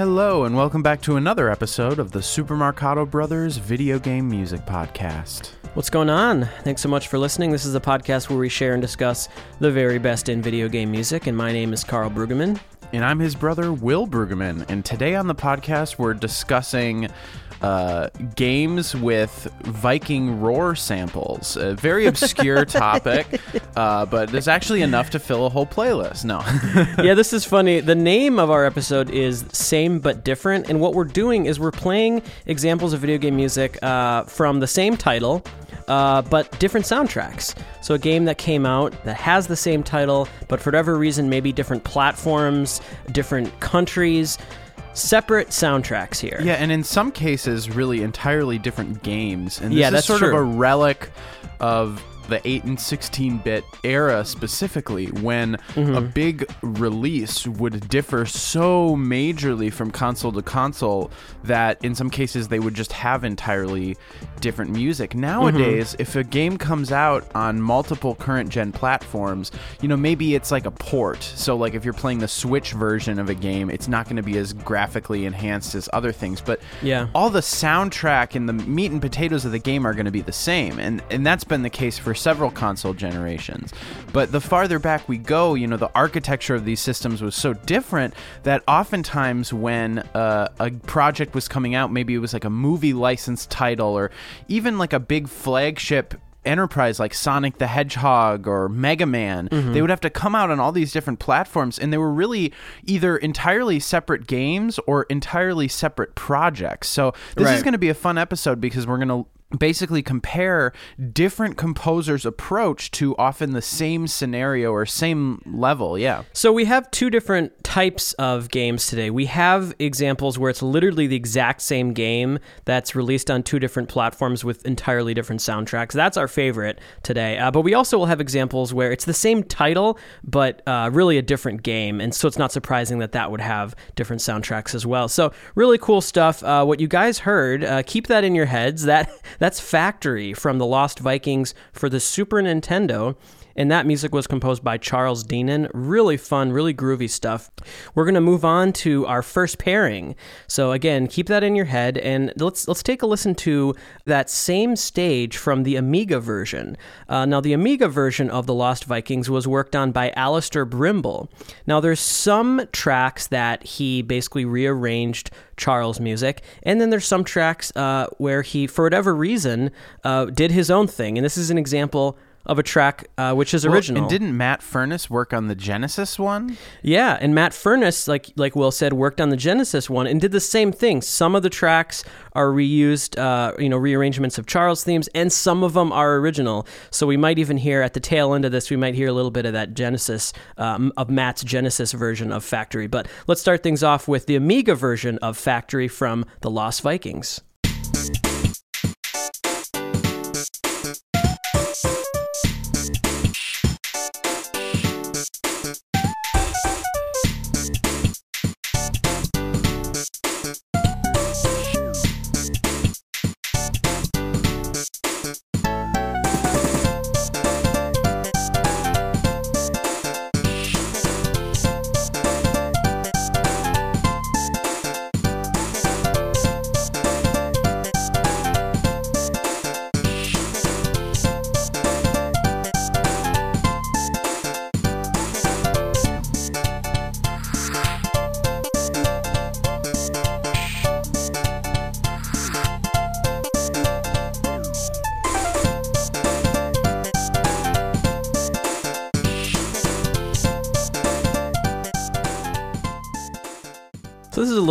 Hello, and welcome back to another episode of the Super Marcato Brothers Video Game Music Podcast. What's going on? Thanks so much for listening. This is a podcast where we share and discuss the very best in video game music, and my name is Karl Brueggemann. And I'm his brother, Will Brueggemann. And today on the podcast, we're discussing uh, games with Viking roar samples. A very obscure topic, uh, but there's actually enough to fill a whole playlist. No. yeah, this is funny. The name of our episode is Same But Different. And what we're doing is we're playing examples of video game music uh, from the same title. Uh, but different soundtracks. So, a game that came out that has the same title, but for whatever reason, maybe different platforms, different countries, separate soundtracks here. Yeah, and in some cases, really entirely different games. And this Yeah, is that's sort true. of a relic of the 8 and 16 bit era specifically when Mm-hmm. a big release would differ so majorly from console to console that in some cases they would just have entirely different music. Nowadays, Mm-hmm. if a game comes out on multiple current gen platforms, you know, maybe it's like a port. So like if you're playing the Switch version of a game, it's not going to be as graphically enhanced as other things, but Yeah. all the soundtrack and the meat and potatoes of the game are going to be the same and and that's been the case for several console generations. But the farther back we go you know the architecture of these systems was so different that oftentimes when uh, a project was coming out maybe it was like a movie licensed title or even like a big flagship enterprise like Sonic the Hedgehog or Mega Man, they would have to come out on all these different platforms, and they were really either entirely separate games or entirely separate projects. So this is going to be a fun episode because we're going to basically compare different composers' approach to often the same scenario or same level. Yeah. So we have two different types of games today. We have examples where it's literally the exact same game that's released on two different platforms with entirely different soundtracks. That's our favorite today. Uh, but we also will have examples where it's the same title but uh, really a different game, and so it's not surprising that that would have different soundtracks as well. So really cool stuff. Uh, what you guys heard, uh, keep that in your heads. That that's Factory from the Lost Vikings for the Super Nintendo. And that music was composed by Charles Deenen. Really fun, really groovy stuff. We're gonna move on to our first pairing. So again, keep that in your head, and let's let's take a listen to that same stage from the Amiga version. Uh, now, the Amiga version of the Lost Vikings was worked on by Allister Brimble. Now, there's some tracks that he basically rearranged Charles' music, and then there's some tracks uh, where he, for whatever reason, uh, did his own thing. And this is an example of a track uh, which is Well, original. and didn't Matt Furniss work on the Genesis one? Yeah, and Matt Furniss, like like Will said, worked on the Genesis one and did the same thing. Some of the tracks are reused, uh, you know, rearrangements of Charles themes, and some of them are original. So we might even hear at the tail end of this, we might hear a little bit of that Genesis um, of Matt's Genesis version of Factory. But let's start things off with the Amiga version of Factory from the Lost Vikings.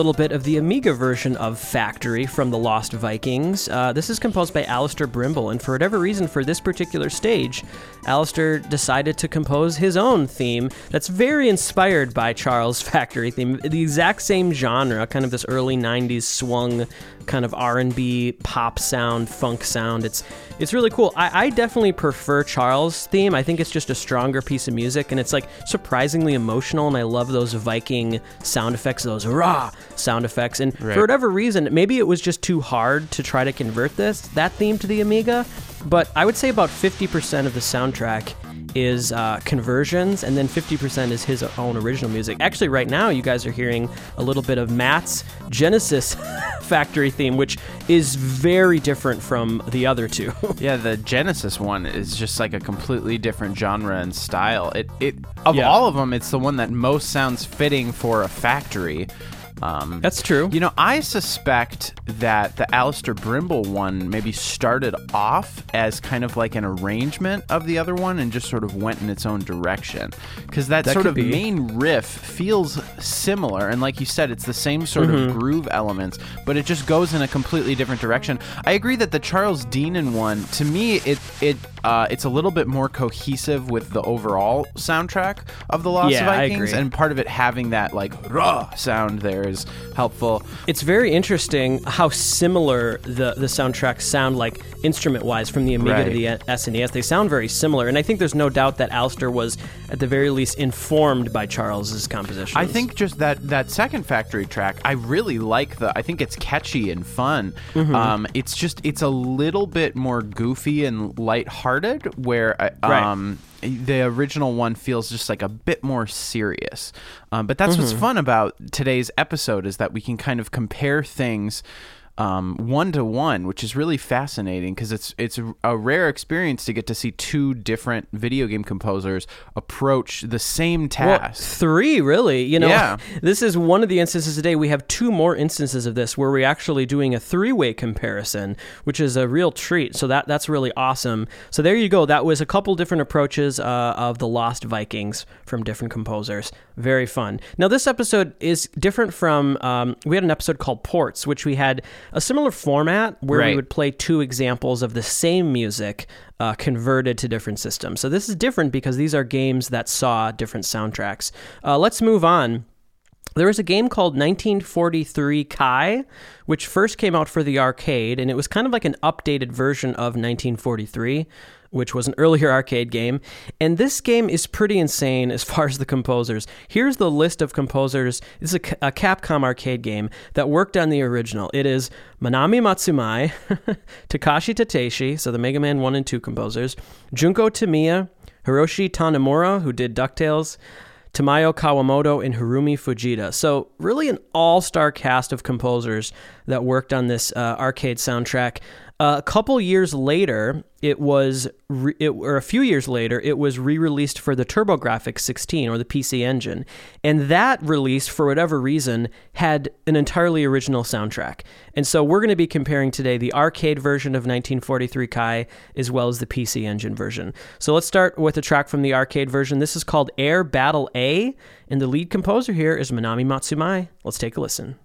Little bit of the Amiga version of Factory from the Lost Vikings. Uh, this is composed by Allister Brimble, and for whatever reason, for this particular stage, Allister decided to compose his own theme that's very inspired by Charles' Factory theme. The exact same genre, kind of this early '90s swung, kind of R&B pop sound, funk sound. It's it's really cool. I, I definitely prefer Charles' theme. I think it's just a stronger piece of music, and it's like surprisingly emotional. And I love those Viking sound effects, those rah sound effects. And Right. for whatever reason, maybe it was just too hard to try to convert this that theme to the Amiga. But I would say about 50% of the soundtrack is uh, conversions, and then 50% is his own original music. Actually, right now, you guys are hearing a little bit of Matt's Genesis factory theme, which is very different from the other two. Yeah, the Genesis one is just like a completely different genre and style. It it of Yeah. all of them, it's the one that most sounds fitting for a factory. Um, That's true. You know, I suspect that the Allister Brimble one maybe started off as kind of like an arrangement of the other one and just sort of went in its own direction. Because that, That sort of be. main riff feels similar. And like you said, it's the same sort Mm-hmm. of groove elements, but it just goes in a completely different direction. I agree that the Charles Deenen one, to me, it, it, uh, it's a little bit more cohesive with the overall soundtrack of The Lost Yeah, I Vikings. And part of it having that like raw sound there is helpful. It's very interesting how similar the, the soundtracks sound like instrument wise from the Amiga to Right. the SNES. They sound very similar, and I think there's no doubt that Allister was, at the very least, informed by Charles's composition. I think just that that second factory track, I really like the. I think it's catchy and fun. Mm-hmm. Um, it's just it's a little bit more goofy and lighthearted, where uh, Right. um, the original one feels just like a bit more serious. Um, but that's Mm-hmm. what's fun about today's episode is that we can kind of compare things. Um, one to one, which is really fascinating because it's it's a, rare experience to get to see two different video game composers approach the same Well, task. three, really. You know, Yeah. this is one of the instances today. We have two more instances of this where we're actually doing a three-way comparison, which is a real treat. So that that's really awesome. So there you go. That was a couple different approaches uh, of the Lost Vikings from different composers. Very fun. Now this episode is different from. Um, we had an episode called Ports, which we had a similar format where we would play two examples of the same music uh, converted to different systems. So this is different because these are games that saw different soundtracks. Uh, let's move on. There was a game called 1943 Kai, which first came out for the arcade, and it was kind of like an updated version of 1943, which was an earlier arcade game. And this game is pretty insane as far as the composers. Here's the list of composers. This is a, a Capcom arcade game that worked on the original. It is Manami Matsumae, Takashi Tateishi, so the Mega Man 1 and 2 composers, Junko Tamiya, Hiroshi Tanemura, who did DuckTales, Tamayo Kawamoto and Harumi Fujita. So, really, an all star cast of composers that worked on this uh, arcade soundtrack. Uh, a couple years later, it was, re- it, or a few years later, it was re released for the TurboGrafx 16 or the PC Engine. And that release, for whatever reason, had an entirely original soundtrack. And so, we're going to be comparing today the arcade version of 1943 Kai as well as the PC Engine version. So, let's start with a track from the arcade version. This is called Air Battle A, and the lead composer here is Manami Matsumae. Let's take a listen.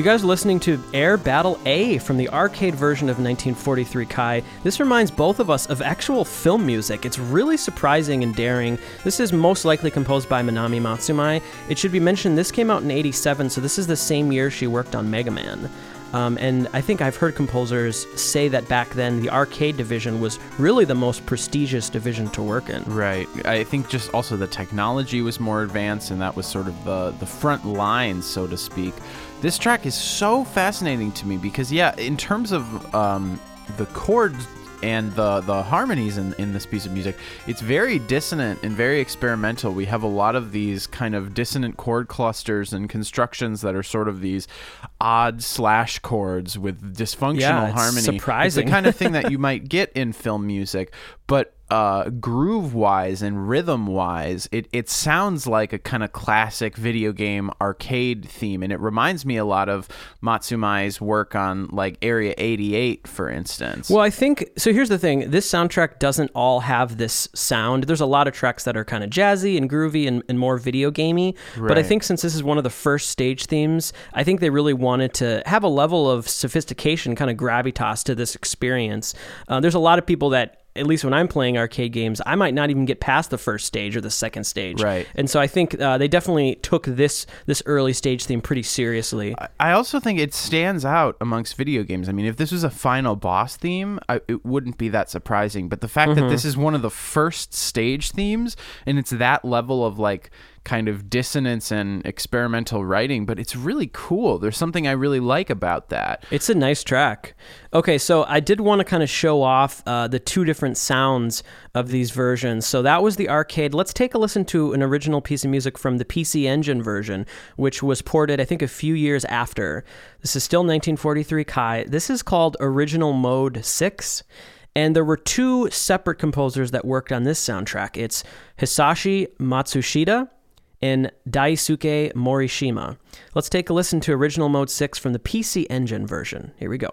You guys are listening to Air Battle A from the arcade version of 1943 Kai. This reminds both of us of actual film music. It's really surprising and daring. This is most likely composed by Manami Matsumae. It should be mentioned this came out in 87, so this is the same year she worked on Mega Man. Um, and I think I've heard composers say that back then the arcade division was really the most prestigious division to work in. Right. I think just also the technology was more advanced, and that was sort of the the front lines, so to speak. This track is so fascinating to me because, yeah, in terms of um, the chords and the the harmonies in, in this piece of music, it's very dissonant and very experimental. We have a lot of these kind of dissonant chord clusters and constructions that are sort of these odd slash chords with dysfunctional Yeah, harmony. surprising. It's the kind of thing that you might get in film music, but uh, groove wise and rhythm wise, it, it sounds like a kind of classic video game arcade theme. And it reminds me a lot of Matsumae's work on like Area 88, for instance. Well, I think so. Here's the thing this soundtrack doesn't all have this sound. There's a lot of tracks that are kind of jazzy and groovy and, and more video gamey. But I think since this is one of the first stage themes, I think they really wanted to have a level of sophistication, kind of gravitas to this experience. Uh, there's a lot of people that. At least when I'm playing arcade games, I might not even get past the first stage or the second stage. Right. And so I think uh, they definitely took this this early stage theme pretty seriously. I also think it stands out amongst video games. I mean, if this was a final boss theme, I, it wouldn't be that surprising. But the fact that this is one of the first stage themes and it's that level of like kind of dissonance and experimental writing, but it's really cool. There's something I really like about that. It's a nice track. Okay, so I did want to kind of show off uh, the two different sounds of these versions. So that was the arcade. Let's take a listen to an original piece of music from the PC Engine version, which was ported, I think, a few years after. This is still 1943 Kai. This is called Original Mode 6. And there were two separate composers that worked on this soundtrack. It's Hisashi Matsushita and Daisuke Morishima. Let's take a listen to Original Mode 6 from the PC Engine version. Here we go.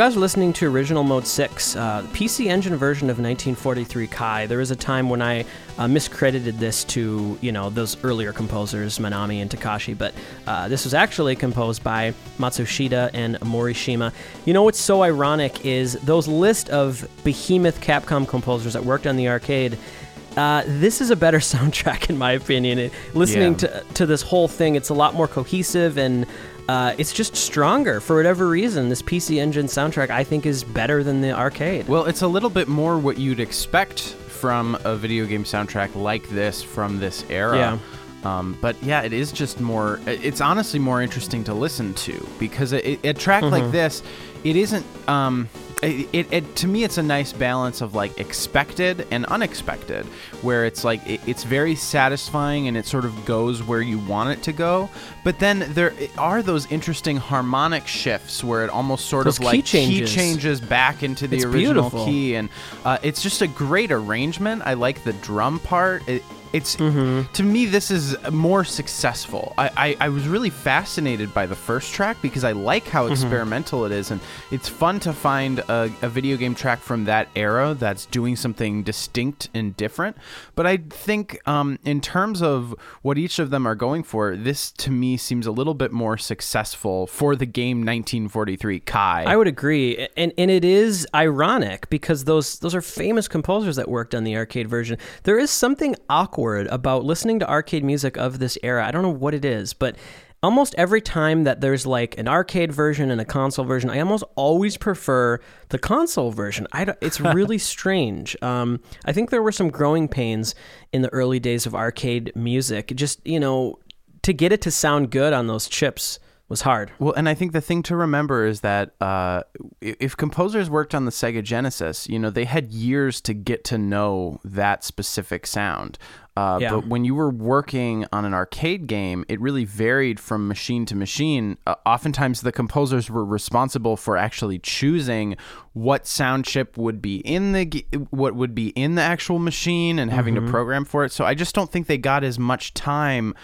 Guys are listening to Original Mode 6, uh, PC Engine version of 1943 Kai. There was a time when I uh, miscredited this to, you know, those earlier composers, Manami and Takashi, but uh, this was actually composed by Matsushita and Morishima. You know what's so ironic is those list of behemoth Capcom composers that worked on the arcade uh, this is a better soundtrack in my opinion. It, listening Yeah. to to this whole thing, it's a lot more cohesive and uh, it's just stronger for whatever reason. This PC Engine soundtrack, I think, is better than the arcade. Well, it's a little bit more what you'd expect from a video game soundtrack like this from this era. Yeah. Um, but yeah, it is just more. It's honestly more interesting to listen to because a, a track Mm-hmm. like this, it isn't. Um, it, it, it to me, it's a nice balance of like expected and unexpected, where it's like it, it's very satisfying and it sort of goes where you want it to go. But then there are those interesting harmonic shifts where it almost sort Those of key like changes. changes back into the It's original beautiful. key and uh, it's just a great arrangement. I like the drum part. It, it's Mm-hmm. to me this is more successful. I, I, I was really fascinated by the first track because I like how Mm-hmm. experimental it is, and it's fun to find a, a video game track from that era that's doing something distinct and different. But I think um, in terms of what each of them are going for, this to me seems a little bit more successful for the game 1943 Kai. I would agree, and and it is ironic because those those are famous composers that worked on the arcade version. There is something awkward about listening to arcade music of this era. I don't know what it is, but almost every time that there's like an arcade version and a console version, I almost always prefer the console version. I it's really strange. Um, I think there were some growing pains in the early days of arcade music. Just you know, to get it to sound good on those chips was hard. Well, and I think the thing to remember is that uh, if composers worked on the Sega Genesis, you know, they had years to get to know that specific sound. Uh, Yeah. But when you were working on an arcade game, it really varied from machine to machine. Uh, oftentimes, the composers were responsible for actually choosing what sound chip would be in the g- what would be in the actual machine and having Mm-hmm. to program for it. So I just don't think they got as much time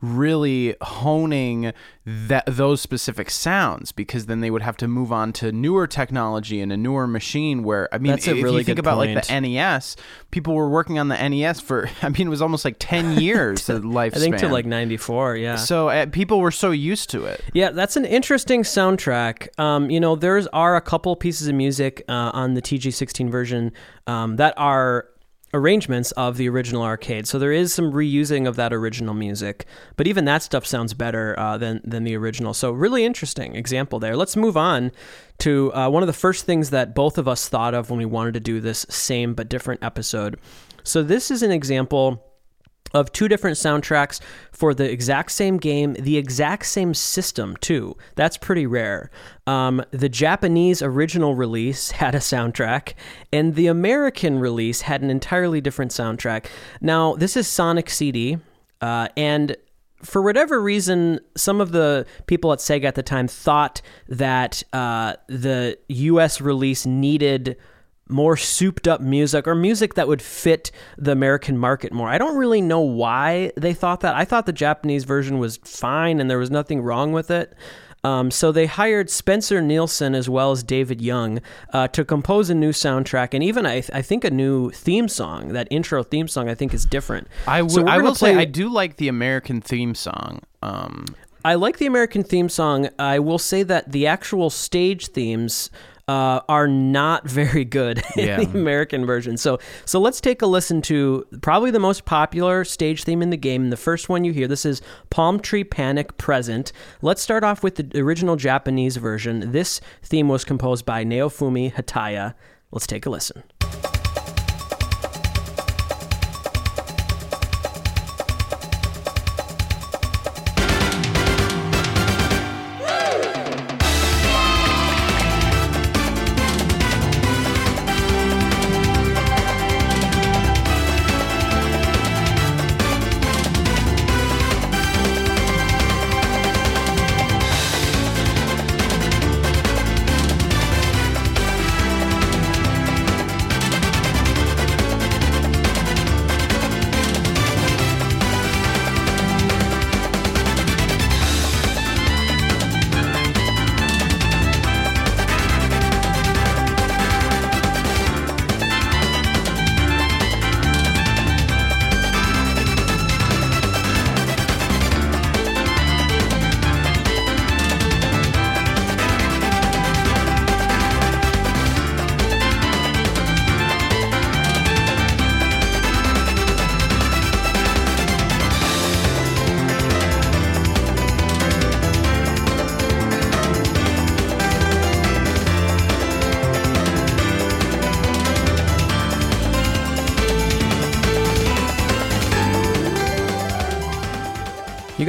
really honing that those specific sounds because then they would have to move on to newer technology and a newer machine where I mean That's a if really you think about like the NES people were working on the NES for I mean it was almost like 10 years the lifespan I think to like 94, yeah. so uh, people were so used to it Yeah, that's an interesting soundtrack. Um, you know, there's are a couple pieces of music uh, on the TG16 version um, that are arrangements of the original arcade. So there is some reusing of that original music, but even that stuff sounds better uh, than than the original. So really interesting example there. Let's move on to uh, one of the first things that both of us thought of when we wanted to do this same but different episode. So this is an example of two different soundtracks for the exact same game, the exact same system, too. That's pretty rare. Um, the Japanese original release had a soundtrack, and the American release had an entirely different soundtrack. Now, this is Sonic CD, uh, and for whatever reason, some of the people at Sega at the time thought that uh, the US release needed more souped up music or music that would fit the American market more. I don't really know why they thought that. I thought the Japanese version was fine and there was nothing wrong with it. Um, so they hired Spencer Nilsen as well as David Young uh, to compose a new soundtrack and even I, I think a new theme song. That intro theme song I think is different. I so I will say I do like the American theme song um I like the American theme song. I will say that the actual stage themes uh, are not very good in the American version. So, so let's take a listen to probably the most popular stage theme in the game. The first one you hear, this is Palm Tree Panic Present. Let's start off with the original Japanese version. This theme was composed by Naofumi Hataya. Let's take a listen.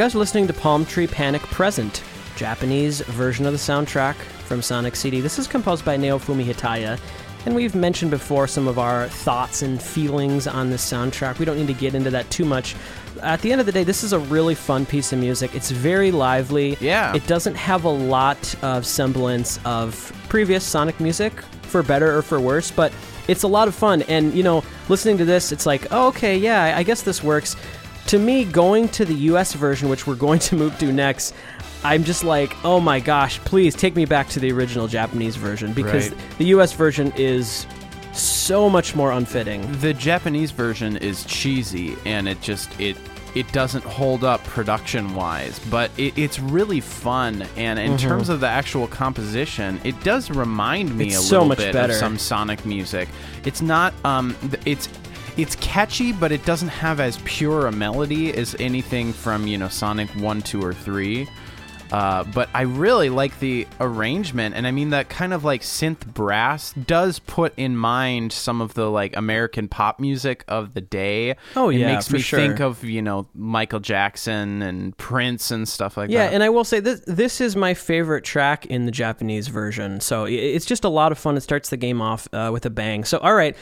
Guys are listening to Palm Tree Panic Present, Japanese version of the soundtrack from Sonic CD. This is composed by Naofumi Hataya, and we've mentioned before some of our thoughts and feelings on this soundtrack. We don't need to get into that too much. At the end of the day, this is a really fun piece of music. It's very lively. Yeah. It doesn't have a lot of semblance of previous Sonic music, for better or for worse, but it's a lot of fun. And, you know, listening to this, it's like, oh, okay, yeah, I- I guess this works. To me, going to the US version, which we're going to move to next, I'm just like, oh my gosh, please take me back to the original Japanese version because Right. the US version is so much more unfitting. the Japanese version is cheesy and it just it it doesn't hold up production wise but it, it's really fun and in terms of the actual composition it does remind me Mm-hmm. It's a so little much bit better. of some sonic music it's not um it's it's catchy but it doesn't have as pure a melody as anything from you know sonic 1 2 or 3 uh, but I really like the arrangement, and I mean that kind of like synth brass does put in mind some of the like American pop music of the day. Oh, it yeah, makes for me sure. think of you know Michael Jackson and Prince and stuff like Yeah, that. Yeah, and I will say this this is my favorite track in the Japanese version. So it's just a lot of fun. It starts the game off uh, with a bang. So all right,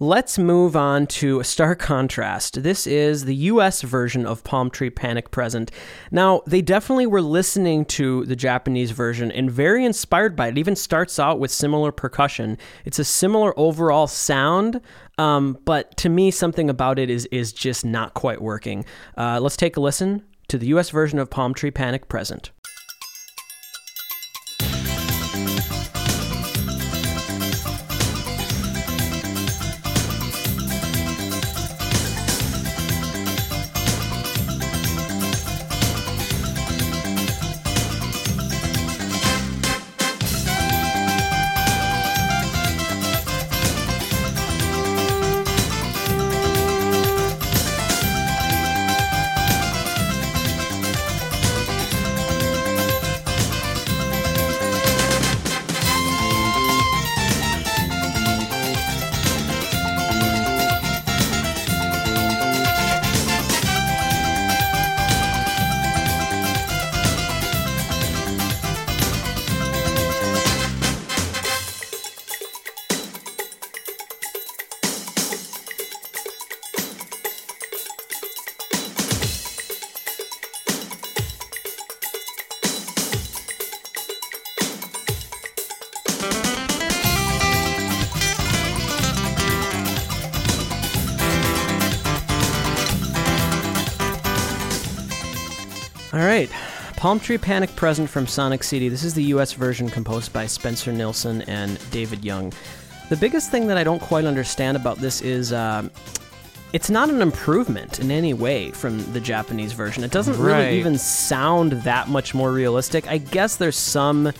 Let's move on to a stark contrast. This is the US version of Palm Tree Panic Present. Now, they definitely were listening to the Japanese version and very inspired by it. It even starts out with similar percussion. It's a similar overall sound, um, but to me, something about it is, is just not quite working. Uh, let's take a listen to the US version of Palm Tree Panic Present. Palm Tree Panic Present from Sonic CD. This is the US version composed by Spencer Nilsen and David Young. The biggest thing that I don't quite understand about this is um, it's not an improvement in any way from the Japanese version. It doesn't Right. really even sound that much more realistic. I guess there's some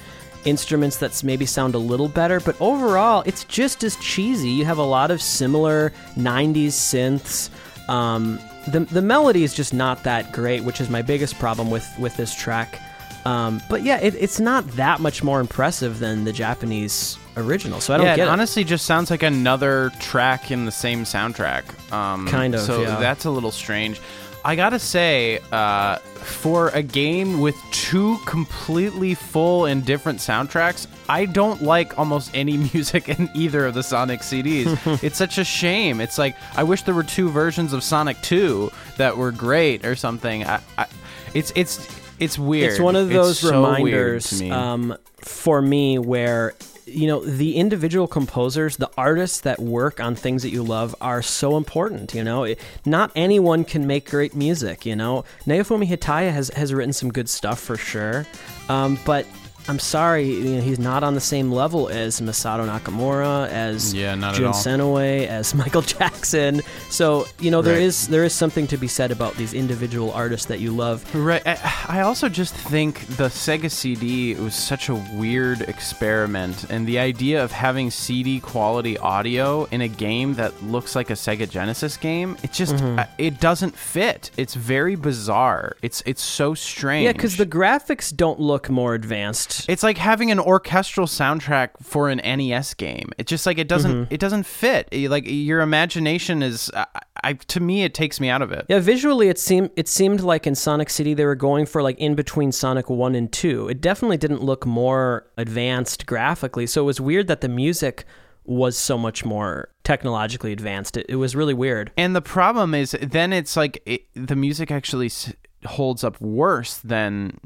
instruments that maybe sound a little better, but overall, it's just as cheesy. You have a lot of similar 90s synths. Um, the, the melody is just not that great, which is my biggest problem with, with this track. Um, but yeah, it, it's not that much more impressive than the Japanese original, so I don't yeah, get it it. honestly just sounds like another track in the same soundtrack. Um, Kind of, So yeah. that's a little strange. I gotta say, uh, for a game with two completely full and different soundtracks, I don't like almost any music in either of the Sonic CDs. it's such a shame. It's like I wish there were two versions of Sonic 2 that were great or something. I, I, it's it's it's weird. It's one of those so weird reminders to me. um, for me where you know the individual composers, the artists that work on things that you love are so important. You know, not anyone can make great music. You know, Naofumi Hataya has has written some good stuff for sure, um, but. I'm sorry, you know, he's not on the same level as Masato Nakamura, as Yeah, not Jun. Senoue, as Michael Jackson. So you know there Right. is there is something to be said about these individual artists that you love. Right. I, I also just think the Sega CD was such a weird experiment, and the idea of having CD quality audio in a game that looks like a Sega Genesis game, it just Mm-hmm. uh, it doesn't fit. It's very bizarre. It's it's so strange. Yeah, because the graphics don't look more advanced. It's like having an orchestral soundtrack for an NES game. It just like it doesn't Mm-hmm. it doesn't fit. It- Like your imagination is, I, I to me it takes me out of it. Yeah, visually it seemed it seemed like in Sonic CD they were going for like in between Sonic 1 and 2. It definitely didn't look more advanced graphically. So it was weird that the music was so much more technologically advanced. It, it was really weird. And the problem is, then it's like it, the music actually s- holds up worse than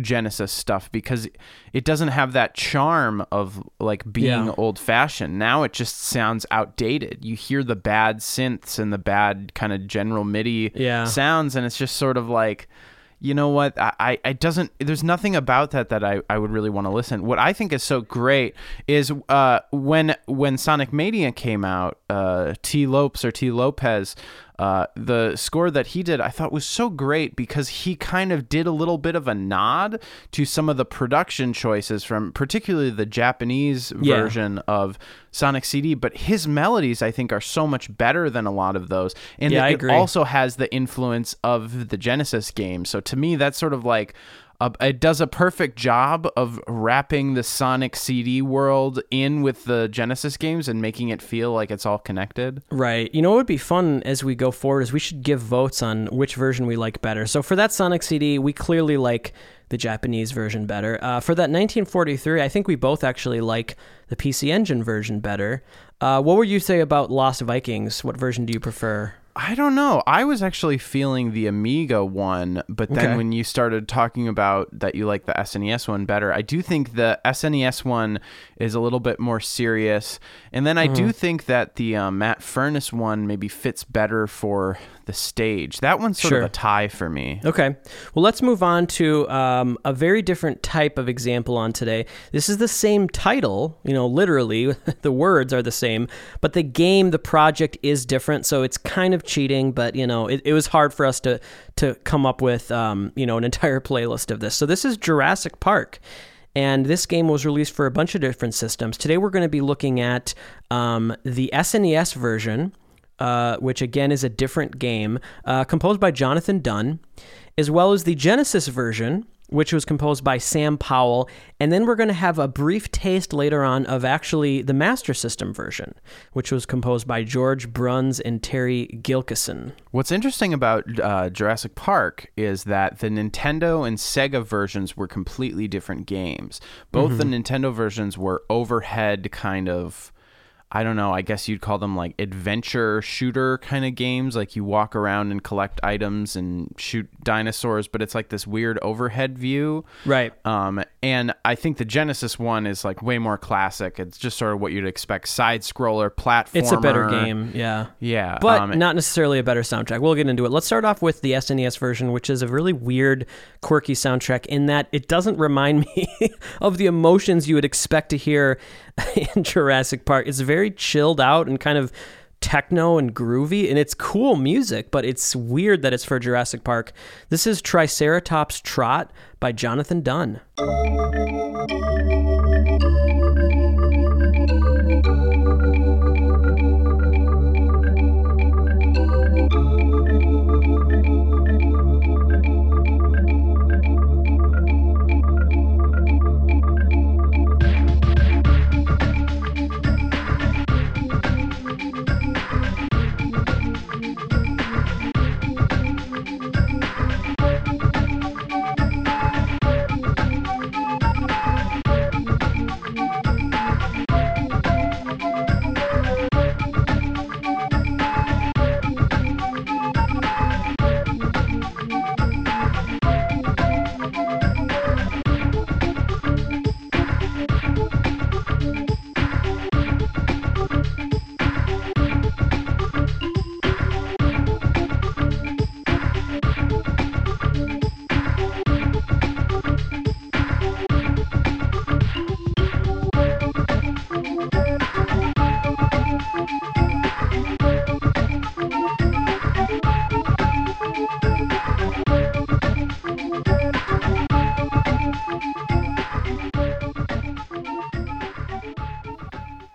Genesis stuff because it doesn't have that charm of like being Yeah. old fashioned. Now it just sounds outdated. You hear the bad synths and the bad kind of general MIDI Yeah. sounds, and it's just sort of like. You know what? I, I, I doesn't. There's nothing about that that I, I would really want to listen. What I think is so great is uh, when when Sonic Mania came out, uh, Tee Lopes or T Lopez, uh, the score that he did, I thought was so great because he kind of did a little bit of a nod to some of the production choices from particularly the Japanese Yeah. version of Sonic CD. But his melodies, I think, are so much better than a lot of those, and Yeah, it agree. also has the influence of the Genesis game. So to me, that's sort of like. A, it does a perfect job of wrapping the Sonic CD world in with the Genesis games and making it feel like it's all connected. Right. You know what would be fun as we go forward is we should give votes on which version we like better. So for that Sonic CD, we clearly like the Japanese version better. Uh, for that 1943, I think we both actually like the PC Engine version better. Uh, what would you say about Lost Vikings? What version do you prefer? I don't know. I was actually feeling the Amiga one, but then Okay. when you started talking about that you like the SNES one better, I do think the SNES one is a little bit more serious. And then I Mm-hmm. do think that the um, Matt Furniss one maybe fits better for the stage. That one's sort Sure. of a tie for me. Okay. Well, let's move on to um, a very different type of example on today. This is the same title, you know, literally, the words are the same, but the game, the project is different. So it's kind of cheating, but, you know, it, it was hard for us to, to come up with, um, you know, an entire playlist of this. So this is Jurassic Park. And this game was released for a bunch of different systems. Today we're going to be looking at um, the SNES version, uh, which again is a different game, uh, composed by Jonathan Dunn, as well as the Genesis version, which was composed by Sam Powell. And then we're going to have a brief taste later on of actually the Master System version, which was composed by George Bruns and Terry Gilkison. What's interesting about uh, Jurassic Park is that the Nintendo and Sega versions were completely different games. Both the Nintendo versions were overhead kind of. I don't know. I guess you'd call them like adventure shooter kind of games. Like you walk around and collect items and shoot dinosaurs, but it's like this weird overhead view. Right. Um, and I think the Genesis one is like way more classic. It's just sort of what you'd expect: side scroller, platform. It's a better game, yeah. Yeah, But um, not necessarily a better soundtrack. We'll get into it. Let's start off with the SNES version, which is a really weird, quirky soundtrack in that it doesn't remind me of the emotions you would expect to hear in Jurassic Park. It's very chilled out and kind of techno and groovy, and it's cool music, but it's weird that it's for Jurassic Park. This is Triceratops Trot by Jonathan Dunn.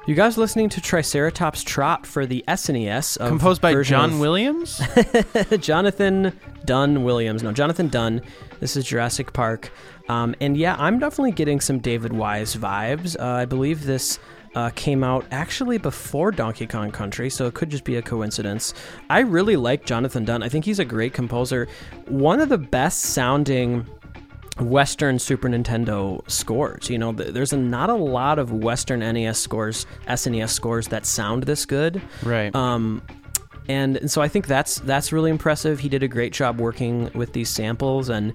You guys listening to Triceratops Trot for the SNES of composed by John of- Williams. Jonathan Dunn Williams. No, Jonathan Dunn. This is Jurassic Park. Um, and yeah, I'm definitely getting some David Wise vibes. Uh, I believe this uh, came out actually before Donkey Kong Country, so it could just be a coincidence. I really like Jonathan Dunn. I think he's a great composer. One of the best sounding Western Super Nintendo scores. You know, th- there's a, not a lot of Western NES scores, SNES scores that sound this good. right. Um, and, and so I think that's that's really impressive. He did a great job working with these samples, and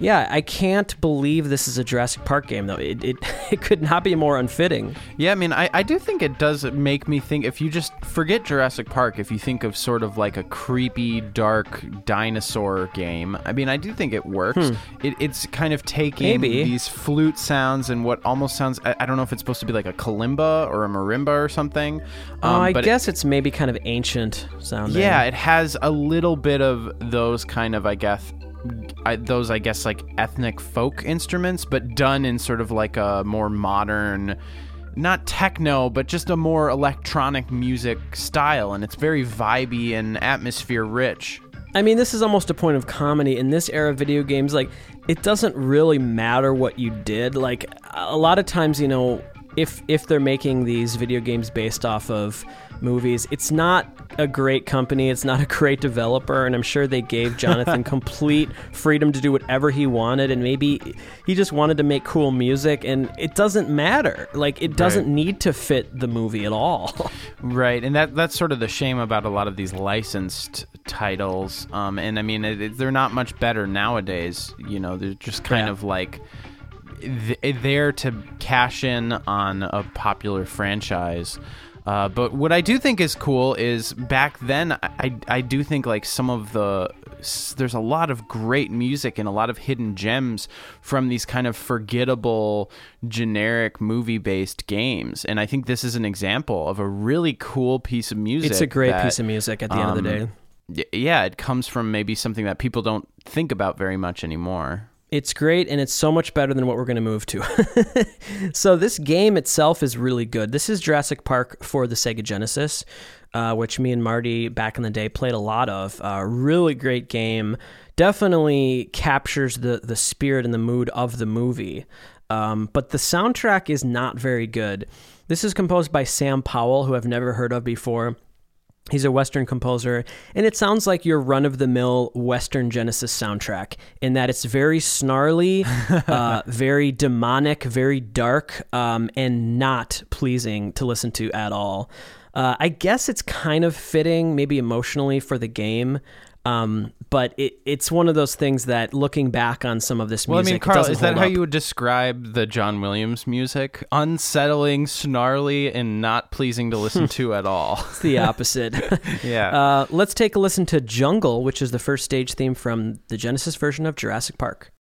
yeah, I can't believe this is a Jurassic Park game though. It it, it could not be more unfitting. Yeah, I mean, I, I do think it does make me think. If you just forget Jurassic Park, if you think of sort of like a creepy, dark dinosaur game, I mean, I do think it works. It, it's kind of taking Maybe. these flute sounds and what almost sounds. I, I don't know if it's supposed to be like a kalimba or a marimba or something. Uh, um, I but it- guess it's maybe kind of ancient sounding. yeah, it has a little bit of those kind of, I guess, I, those I guess like ethnic folk instruments, but done in sort of like a more modern, not techno, but just a more electronic music style, and it's very vibey and atmosphere rich. I mean, this is almost a point of comedy in this era of video games. Like, it doesn't really matter what you did. Like, a lot of times, you know, if if they're making these video games based off of movies, it's not a great company, it's not a great developer, and I'm sure they gave Jonathan complete freedom to do whatever he wanted, and maybe he just wanted to make cool music, and it doesn't matter. Like it doesn't Right. need to fit the movie at all. Right, and that that's sort of the shame about a lot of these licensed titles. Um, and I mean, it, it- they're not much better nowadays. You know, they're just kind Yeah. of like th- there to cash in on a popular franchise. Uh, but what I do think is cool is back then I, I, do think like some of the there's a lot of great music and a lot of hidden gems from these kind of forgettable generic movie based games and I think this is an example of a really cool piece of music. it's a great that, piece of music at the end of the um, day. Yeah, it comes from maybe something that people don't think about very much anymore. It's great and it's so much better than what we're going to move to. so, this game itself is really good. This is Jurassic Park for the Sega Genesis, uh, which me and Marty back in the day played a lot of. Uh, really great game. Definitely captures the, the spirit and the mood of the movie. Um, but the soundtrack is not very good. This is composed by Sam Powell, who I've never heard of before. He's a Western composer, and it sounds like your run of the mill Western Genesis soundtrack in that it's very snarly, uh, very demonic, very dark, um, and not pleasing to listen to at all. Uh, I guess it's kind of fitting, maybe emotionally, for the game. Um, but it, it's one of those things that looking back on some of this Well, I mean, Karl, is that how up. you would describe the John Williams music? Unsettling, snarly, and not pleasing to listen to at all. It's the opposite. Yeah. Uh, let's take a listen to Jungle, which is the first stage theme from the Genesis version of Jurassic Park.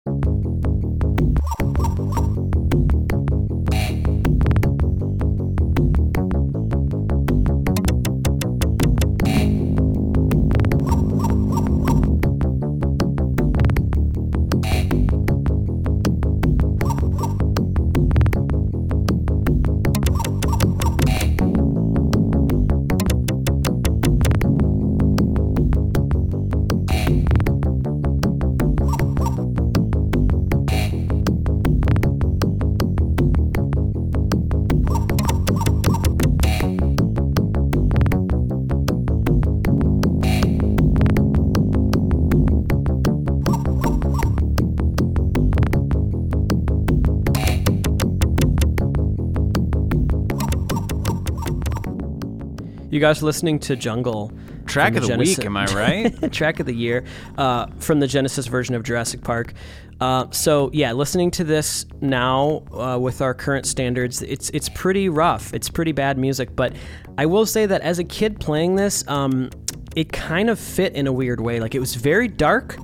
You guys listening to Jungle. Track of the Genesis- week, am I right? track of the year uh, from the Genesis version of Jurassic Park. Uh, so yeah, listening to this now uh, with our current standards, it's it's pretty rough. It's pretty bad music, but I will say that as a kid playing this, um, it kind of fit in a weird way. Like it was very dark,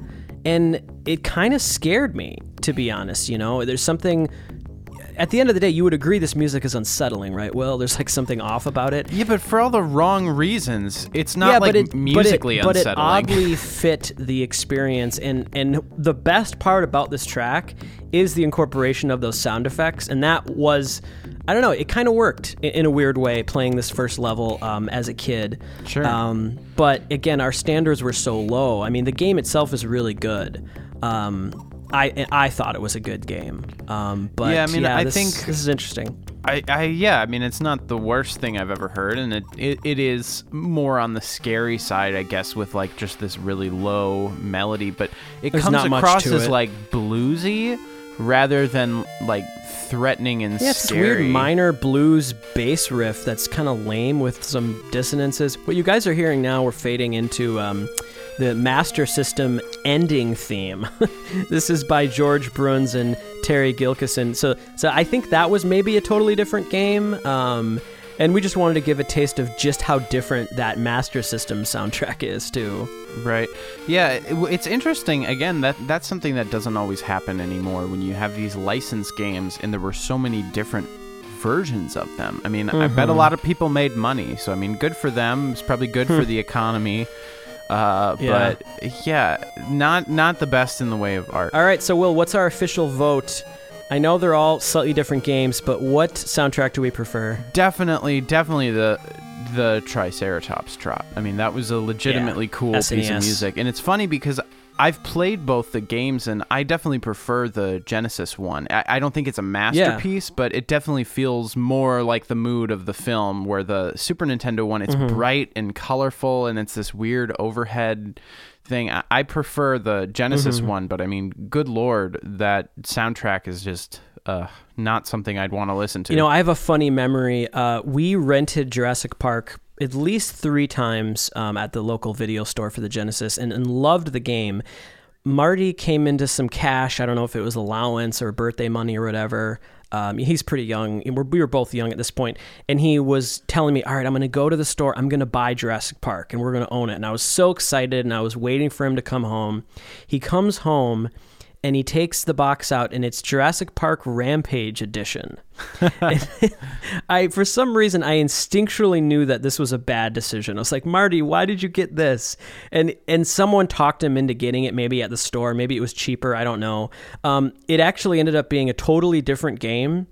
and it kind of scared me. To be honest, you know, there's something. At the end of the day, you would agree this music is unsettling, right? Well, there's like something off about it. yeah, but for all the wrong reasons. It's not like musically but it, unsettling. But it oddly fit the experience, and and the best part about this track is the incorporation of those sound effects, and that was. I don't know. It kind of worked in, in a weird way playing this first level um, as a kid. Sure. Um, but again, our standards were so low. I mean, the game itself is really good. Um, I I thought it was a good game. Um, but Yeah, I mean, I this- think- this is interesting. I, I yeah, I mean it's not the worst thing I've ever heard, and it, it, it is more on the scary side, I guess, with like just this really low melody, but it There's comes across as it. like bluesy rather than like threatening and Yeah, it's this scary. weird minor blues bass riff that's kind of lame with some dissonances. What you guys are hearing now, we're fading into um, the Master System ending theme. this is by George Bruns and Terry Gilkison. So, so I think that was maybe a totally different game. Um, and we just wanted to give a taste of just how different that Master System soundtrack is, too. Right. Yeah, it, it's interesting. Again, that that's something that doesn't always happen anymore when you have these licensed games and there were so many different versions of them. I mean, I bet a Mhm. lot of people made money. So I mean, good for them. It's probably good for the economy. Uh. Yeah. but yeah, not not the best in the way of art. All right, so Will, what's our official vote? I know they're all slightly different games, but what soundtrack do we prefer? Definitely, definitely the the Triceratops trot. I mean, that was a legitimately cool piece of music, and it's funny because I've played both the games, and I definitely prefer the Genesis one. I, I don't think it's a masterpiece, but it definitely feels more like the mood of the film. Where the Super Nintendo one, it's bright and colorful, and it's this weird overhead thing. I, I prefer the Genesis one, but I mean, good lord, that soundtrack is just uh, not something I'd want to listen to. You know, I have a funny memory. Uh, we rented Jurassic Park at least three times um, at the local video store for the Genesis and, and loved the game. Marty came into some cash. I don't know if it was allowance or birthday money or whatever. Um, he's pretty young. We're, we were both young at this point, and he was telling me, "All right, I'm going to go to the store. I'm going to buy Jurassic Park, and we're going to own it." And I was so excited, and I was waiting for him to come home. He comes home, and he takes the box out, and it's Jurassic Park Rampage Edition. I, for some reason, I instinctually knew that this was a bad decision. I was like, Marty, why did you get this? And and someone talked him into getting it, maybe at the store, maybe it was cheaper. I don't know. Um, it actually ended up being a totally different game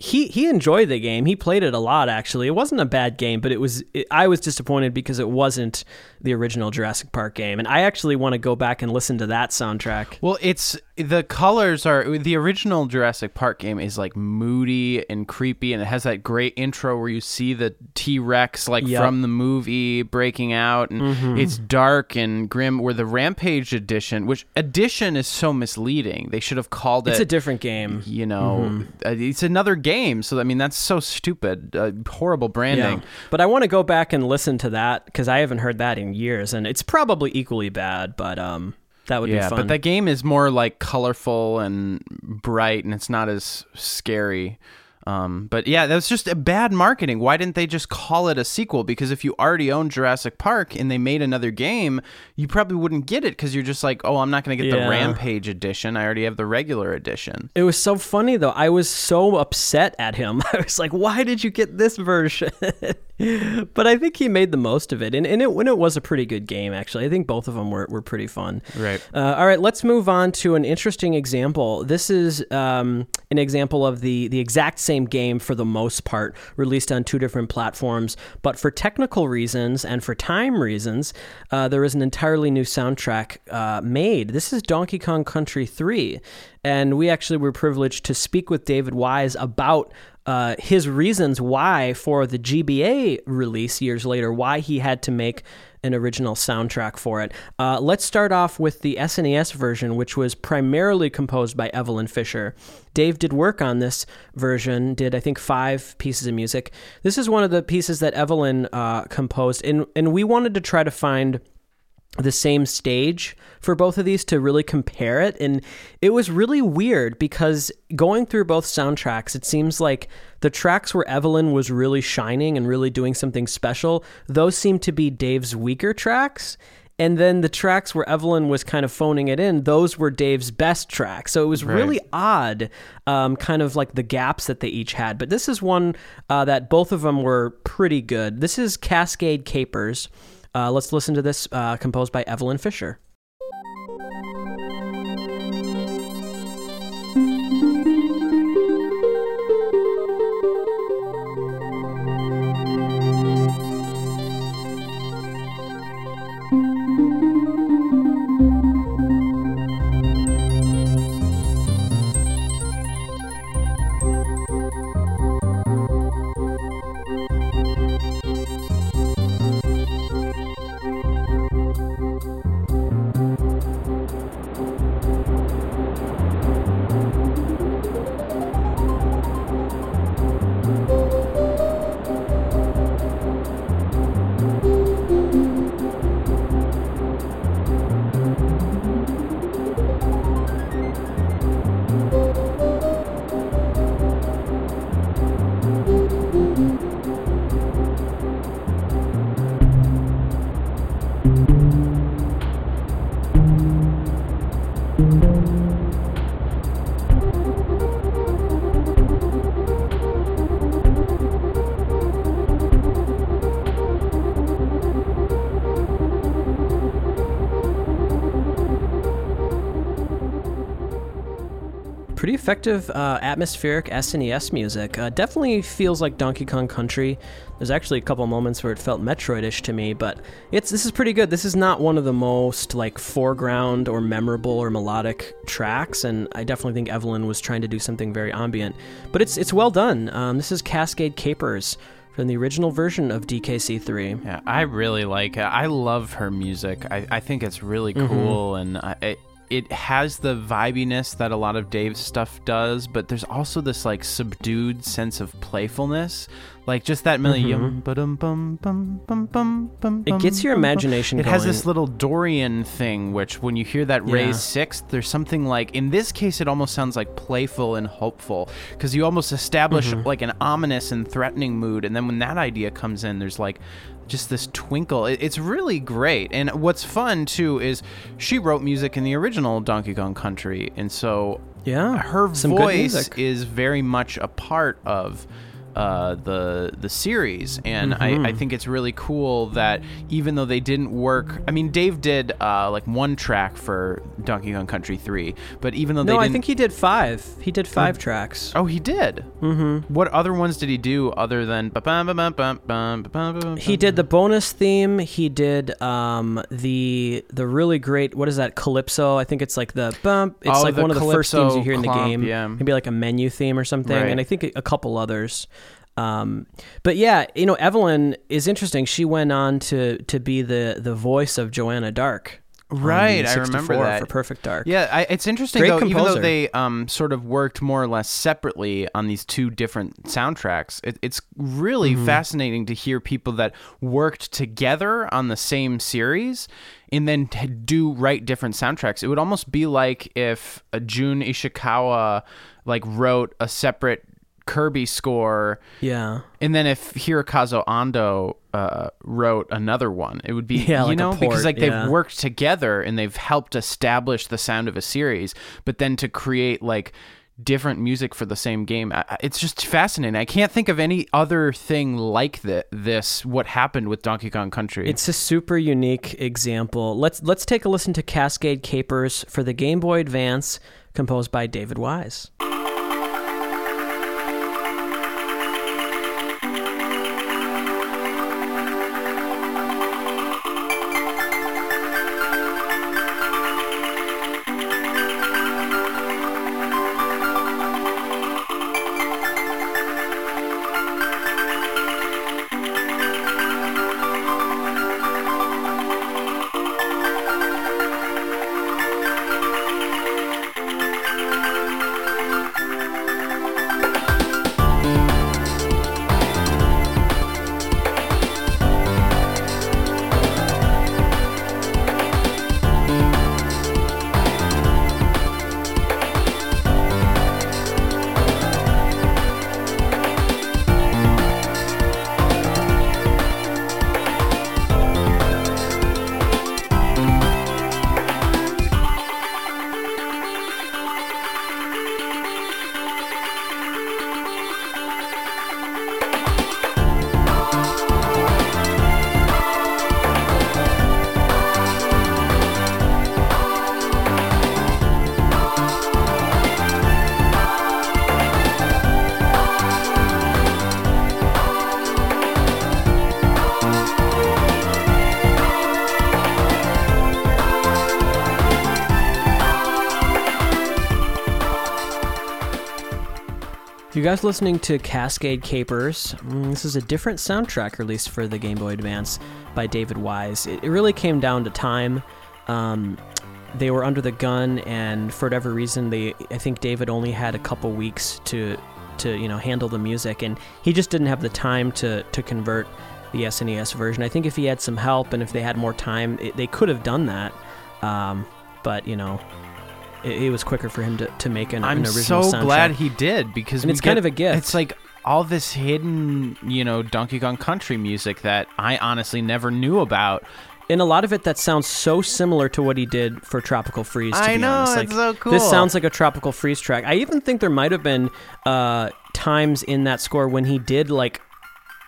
he he enjoyed the game. He played it a lot actually. It wasn't a bad game, but it was it, I was disappointed because it wasn't the original Jurassic Park game. And I actually want to go back and listen to that soundtrack. Well, it's the colors are the original Jurassic Park game is like moody and creepy, and it has that great intro where you see the T Rex like Yep. from the movie breaking out, and Mm-hmm. it's dark and grim. Where the Rampage edition, which edition is so misleading, they should have called It's it. It's a different game. you know, uh, it's another game. So I mean, that's so stupid. Uh, horrible branding. Yeah. But I want to go back and listen to that because I haven't heard that in years, and it's probably equally bad. But um, that would Yeah, be fun. but that game is more like colorful and bright, and it's not as scary. Um, but yeah, that was just a bad marketing. Why didn't they just call it a sequel? Because if you already own Jurassic Park and they made another game, you probably wouldn't get it because you're just like, oh, I'm not going to get Yeah. the Rampage edition. I already have the regular edition. It was so funny though. I was so upset at him. I was like, "Why did you get this version?" but I think he made the most of it, and, and it when it was a pretty good game actually. I think both of them were, were pretty fun. Right. Uh, all right, let's move on to an interesting example. This is um, an example of the the exact same game for the most part, released on two different platforms, but for technical reasons and for time reasons, uh, there is an entirely new soundtrack uh, made. This is Donkey Kong Country 3, and we actually were privileged to speak with David Wise about uh, his reasons why, for the GBA release years later, why he had to make an original soundtrack for it. Uh, let's start off with the SNES version, which was primarily composed by Eveline Fischer. Dave did work on this version, did I think five pieces of music. This is one of the pieces that Eveline uh, composed, and and we wanted to try to find the same stage for both of these to really compare it and it was really weird because going through both soundtracks it seems like the tracks where Eveline was really shining and really doing something special those seem to be Dave's weaker tracks and then the tracks where Eveline was kind of phoning it in, those were Dave's best tracks. So it was really odd, um, kind of like the gaps that they each had. But this is one uh, that both of them were pretty good. This is Cascade Capers. Uh, let's listen to this, uh, composed by Eveline Fischer. Effective uh, atmospheric SNES music. Uh, definitely feels like Donkey Kong Country. There's actually a couple moments where it felt Metroidish to me, but it's this is pretty good. This is not one of the most like foreground or memorable or melodic tracks, and I definitely think Eveline was trying to do something very ambient. But it's it's well done. Um, this is Cascade Capers from the original version of DKC3. Yeah, I really like it. I love her music. I, I think it's really cool, and I, it, it has the vibiness that a lot of Dave's stuff does, but there's also this like subdued sense of playfulness, like just that bum bum. It gets your imagination It has this little Dorian thing, which when you hear that Yeah. raised sixth, there's something like in this case, it almost sounds like playful and hopeful because you almost establish Mm-hmm. like an ominous and threatening mood, and then when that idea comes in, there's like just this twinkle. It's really great, and what's fun too is she wrote music in the original Donkey Kong Country, and so Yeah, her some voice is very much a part of uh, the the series, and Mm-hmm. I, I think it's really cool that even though they didn't work, I mean, Dave did uh, like one track for Donkey Kong Country three, but even though No, they I didn't, No I think he did five. He did five tracks. oh, he did. Mm-hmm. What other ones did he do other than? He did the bonus theme. He did um, the the really great what is that calypso? I think it's like the bump. It's Oh, like one of the first themes you hear in the game. yeah. Maybe like a menu theme or something, Right. and I think a couple others. Um, but yeah, you know, Eveline is interesting. She went on to to be the the voice of Joanna Dark. Right, I remember 64 that. for Perfect Dark. Yeah, I, it's interesting Great though. Even though they um, sort of worked more or less separately on these two different soundtracks, it, it's really Mm-hmm. fascinating to hear people that worked together on the same series and then do write different soundtracks. It would almost be like if uh, Jun Ishikawa like wrote a separate Kirby score yeah. and then if Hirokazu Ando uh, wrote another one, it would be Yeah, you like know because like yeah. they've worked together and they've helped establish the sound of a series, but then to create like different music for the same game, I- it's just fascinating. I can't think of any other thing like thi- this. What happened with Donkey Kong Country? It's a super unique example. Let's let's take a listen to Cascade Capers for the Game Boy Advance, composed by David Wise. Guys listening to Cascade Capers? Mm, this is a different soundtrack released for the Game Boy Advance by David Wise. It, really came down to time. Um, they were under the gun, and for whatever reason, they I think David only had a couple weeks to to you know handle the music, and he just didn't have the time to to convert the SNES version. I think if he had some help and if they had more time, it, they could have done that. Um, but you know, it, it was quicker for him to, to make an, I'm an original so soundtrack. glad he did because it's kind get- of a gift. It's like all this hidden, you know, Donkey Kong Country music that I honestly never knew about. and a lot of it that sounds so similar to what he did for Tropical Freeze. To I be know, honest. it's like, so This sounds like a Tropical Freeze track. I even think there might have been uh, times in that score when he did like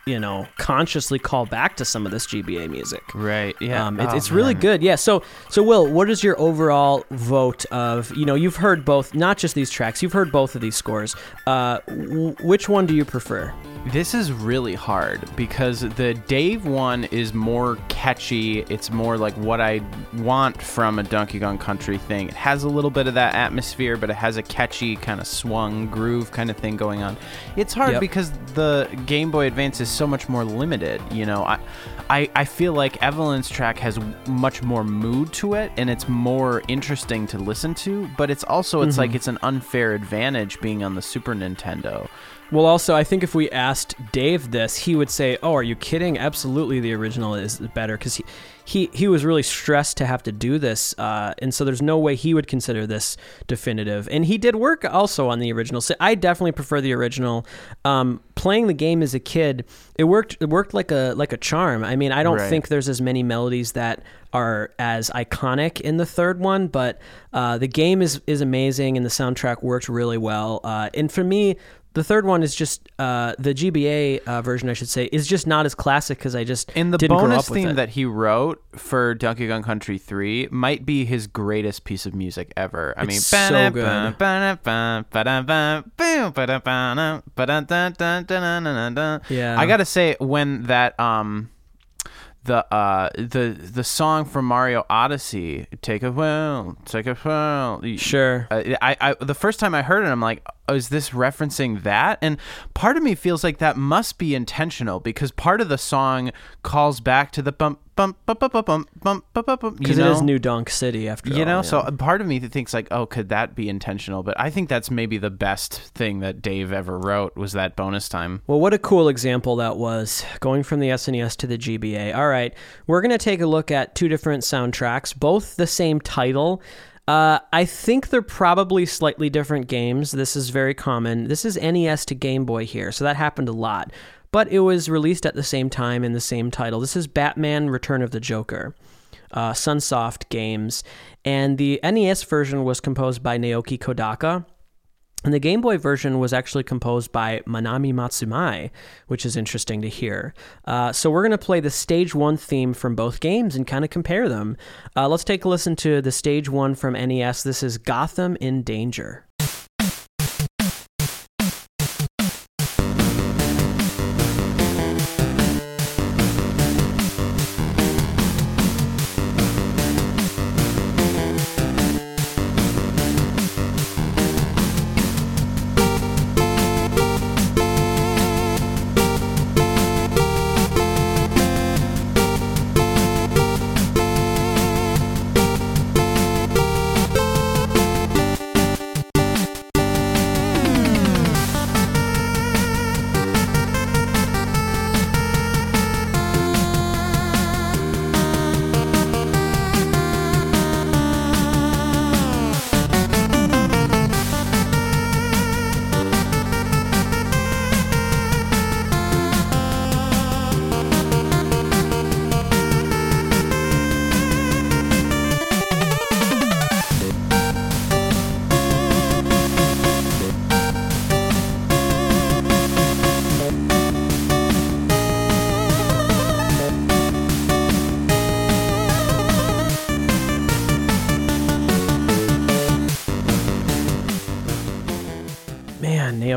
you know, consciously call back to some of this GBA music. Right. Yeah. Um, it, Oh, it's really good. Yeah. So, so Will, what is your overall vote of? You know, you've heard both, not just these tracks. You've heard both of these scores. Uh, w- which one do you prefer? This is really hard because the Dave one is more catchy. It's more like what I want from a Donkey Kong Country thing. It has a little bit of that atmosphere, but it has a catchy kind of swung groove kind of thing going on. It's hard Yep. because the Game Boy Advance is so much more limited. You know, I, I, I feel like Eveline's track has much more mood to it, and it's more interesting to listen to. But it's also it's mm-hmm. like it's an unfair advantage being on the Super Nintendo. Well, also, I think if we asked Dave this, he would say, "Oh, are you kidding? Absolutely, the original is better." Because he, he, he was really stressed to have to do this, uh, and so there's no way he would consider this definitive. And he did work also on the original. So I definitely prefer the original. Um, playing the game as a kid, it worked. It worked like a like a charm. I mean, I don't Right. think there's as many melodies that are as iconic in the third one, but uh, the game is is amazing, and the soundtrack worked really well. Uh, and for me. The third one is just uh, the GBA uh, version, I should say, is just not as classic because I just And the didn't bonus theme that he wrote for Donkey Kong Country 3 might be his greatest piece of music ever. I It's mean, so good. Yeah. I gotta say, when that um, the uh, the the song from Mario Odyssey, "Take a Whirl, Take a Whirl," y- Sure. uh, I, I the first time I heard it, I'm like, is this referencing that? And part of me feels like that must be intentional because part of the song calls back to the bump bump bump bump bump bump bump bump bump. Because it know? is New Donk City after all. You know, yeah. so part of me thinks like, oh, could that be intentional? But I think that's maybe the best thing that Dave ever wrote was that bonus time. Well, what a cool example that was, going from the SNES to the GBA. All right, we're to take a look at two different soundtracks, both the same title. Uh, I think they're probably slightly different games. This is very common. This is NES to Game Boy here, so that happened a lot. But it was released at the same time in the same title. This is Batman Return of the Joker. Uh, Sunsoft Games. And the NES version was composed by Naoki Kodaka. And the Game Boy version was actually composed by Manami Matsumae, which is interesting to hear. Uh, so we're going to play the Stage 1 theme from both games and kind of compare them. Uh, let's take a listen to the Stage 1 from NES. This is Gotham in Danger.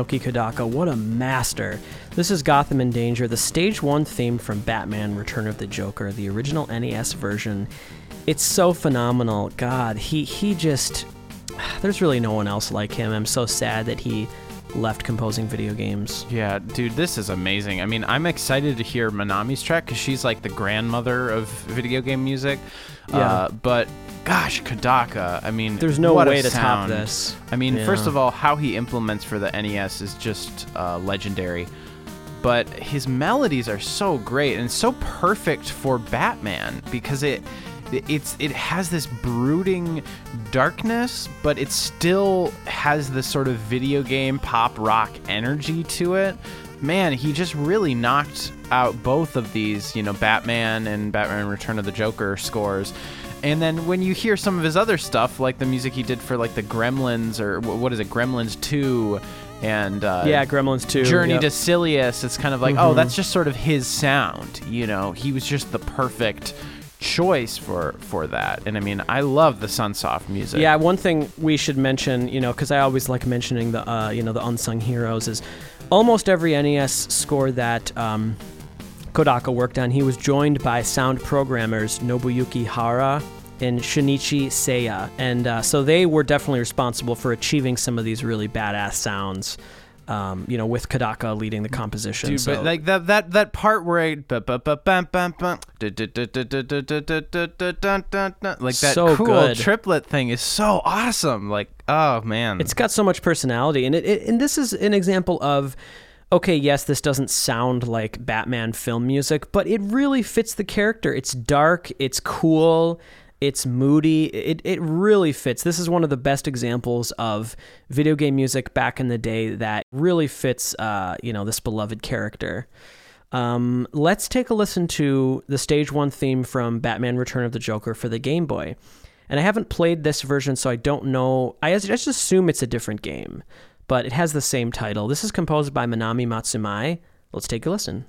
Naoki Kodaka, what a master. This is Gotham in Danger, the stage one theme from Batman Return of the Joker, the original NES version. It's so phenomenal. God, he he just there's really no one else like him. I'm so sad that he left composing video games. Yeah, dude, this is amazing. I mean, I'm excited to hear Manami's track because she's like the grandmother of video game music. Yeah. Uh, but gosh, Kodaka, I mean, There's no way to top this. I mean, first of all, how he implements for the NES is just uh, legendary. But his melodies are so great and so perfect for Batman because it it's it has this brooding darkness, but it still has this sort of video game pop rock energy to it. Man, he just really knocked out both of these, you know, Batman and Batman Return of the Joker scores. And then when you hear some of his other stuff, like the music he did for like the Gremlins or what is it, Gremlins 2 and uh, yeah, Gremlins 2. Journey yep. to Silius. It's kind of like, Mm-hmm. oh, that's just sort of his sound. You know, he was just the perfect choice for for that. And I mean, I love the Sunsoft music. Yeah, one thing we should mention, you know, because I always like mentioning the, uh, you know, the unsung heroes is almost every NES score that um, Kodaka worked on, he was joined by sound programmers Nobuyuki Hara in Shinichi Seya. And uh, so they were definitely responsible for achieving some of these really badass sounds. Um, you know, with Kodaka leading the composition. Dude, so. but like that that that part where I like that so cool good. triplet thing is so awesome. Like, oh man, it's got so much personality, and it, it and this is an example of. Okay, yes, this doesn't sound like Batman film music, but it really fits the character. It's dark, it's cool, it's moody. It it really fits. This is one of the best examples of video game music back in the day that really fits uh, you know, this beloved character. Um, let's take a listen to the stage one theme from Batman Return of the Joker for the Game Boy. And I haven't played this version, so I don't know. I just assume it's a different game, but it has the same title. This is composed by Manami Matsumae. Let's take a listen.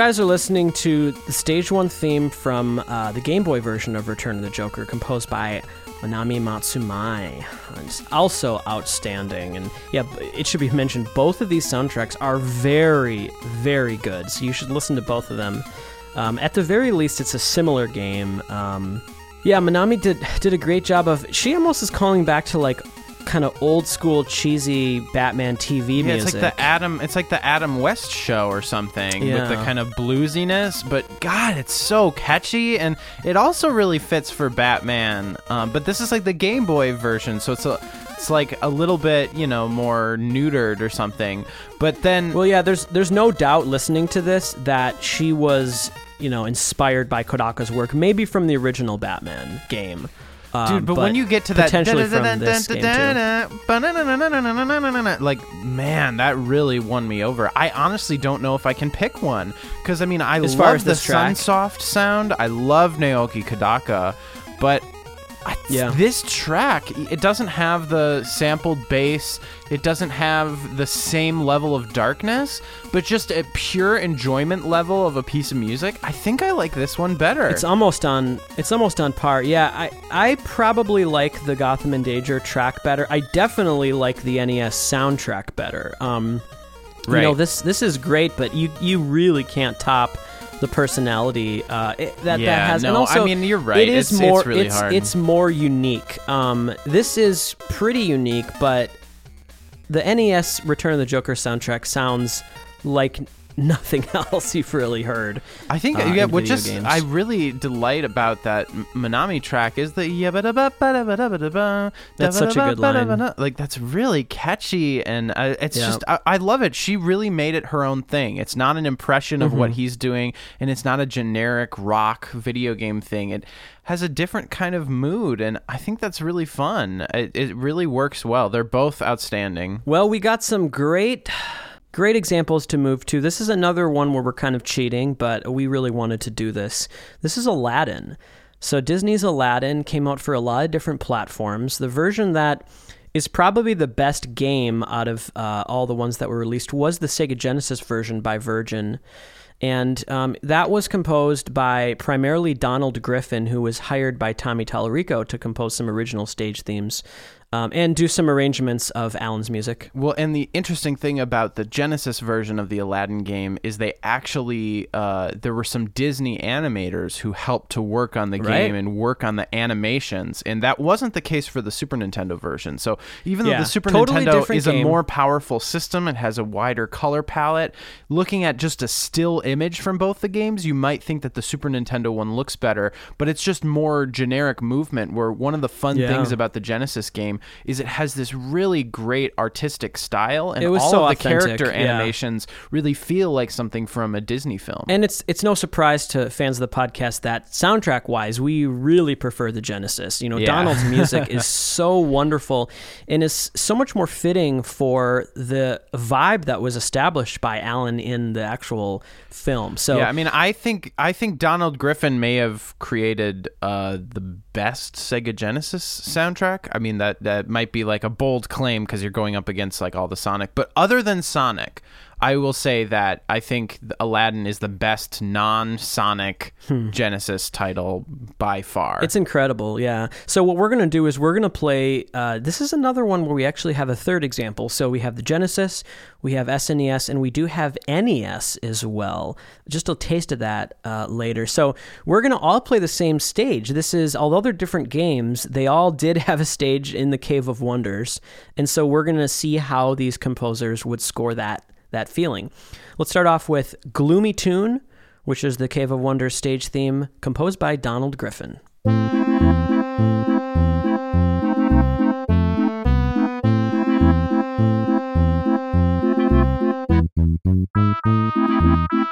Guys are listening to the stage one theme from uh, the Game Boy version of Return of the Joker, composed by Manami Matsumae. It's also outstanding, and yeah, it should be mentioned both of these soundtracks are very, very good. So you should listen to both of them. Um, at the very least, it's a similar game. Um, yeah, Manami did did a great job of. She almost is calling back to like kind of old school cheesy Batman TV Yeah, music. it's like the Adam. It's like the Adam West show or something with the kind of bluesiness. But God, it's so catchy, and it also really fits for Batman. Um, but this is like the Game Boy version, so it's a, it's like a little bit, you know, more neutered or something. But then, Well, yeah, there's there's no doubt listening to this that she was, you know, inspired by Kodaka's work, maybe from the original Batman game. Um, Dude, but, when you get to that potentially from this game too. like man, that really won me over. I honestly don't know if I can pick one because I mean I As love far as the? Sunsoft sound. I love Naoki Kodaka, but Yeah. this track it doesn't have the sampled bass. It doesn't have the same level of darkness, but just a pure enjoyment level of a piece of music. I think I like this one better. It's almost on. It's almost on par. Yeah, I I probably like the Gotham and Danger track better. I definitely like the NES soundtrack better. Um, you know this this is great, but you you really can't top the personality uh, it, that that Yeah, has. and no, I also, mean, you're right. It is It's- it's more. really it's, it's more unique. Um, this is pretty unique, but the NES Return of the Joker soundtrack sounds like nothing else you've really heard. I think uh, yeah, what just games. I really delight about that Manami track is the That's such a good line. Like that's really catchy, and uh, it's Yeah. just I, I love it. She really made it her own thing. It's not an impression of Mm-hmm. what he's doing, and it's not a generic rock video game thing. It has a different kind of mood, and I think that's really fun. It, it really works well. They're both outstanding. Well, we got some great great examples to move to. This is another one where we're kind of cheating, but we really wanted to do this. This is Aladdin. So Disney's Aladdin came out for a lot of different platforms. The version that is probably the best game out of uh, all the ones that were released was the Sega Genesis version by Virgin. And um, that was composed by primarily Donald Griffin, who was hired by Tommy Tallarico to compose some original stage themes. Um, and do some arrangements of Alan's music. Well, and the interesting thing about the Genesis version of the Aladdin game is they actually uh, there were some Disney animators who helped to work on the Right. game and work on the animations, and that wasn't the case for the Super Nintendo version. So even though Yeah, the Super totally Nintendo is a more powerful system, it has a wider color palette. Looking at just a still image from both the games, you might think that the Super Nintendo one looks better, but it's just more generic movement. Where one of the fun Yeah. things about the Genesis game is it has this really great artistic style, and all so of the character yeah. animations really feel like something from a Disney film. And it's it's no surprise to fans of the podcast that soundtrack wise, we really prefer the Genesis. You know, Yeah. Donald's music is so wonderful and is so much more fitting for the vibe that was established by Alan in the actual film. So yeah, I mean, I think I think Donald Griffin may have created uh, the best Sega Genesis soundtrack. I mean, that that might be like a bold claim because you're going up against like all the Sonic, but other than Sonic. I will say that I think Aladdin is the best non-Sonic Genesis title by far. Hmm. It's incredible, yeah. So what we're gonna do is we're gonna play. Uh, this is another one where we actually have a third example. So we have the Genesis, we have SNES, and we do have NES as well. Just a taste of that uh, later. So we're gonna all play the same stage. This is although they're different games, they all did have a stage in the Cave of Wonders, and so we're gonna see how these composers would score that that feeling. Let's start off with Gloomy Tune, which is the Cave of Wonders stage theme, composed by Donald Griffin.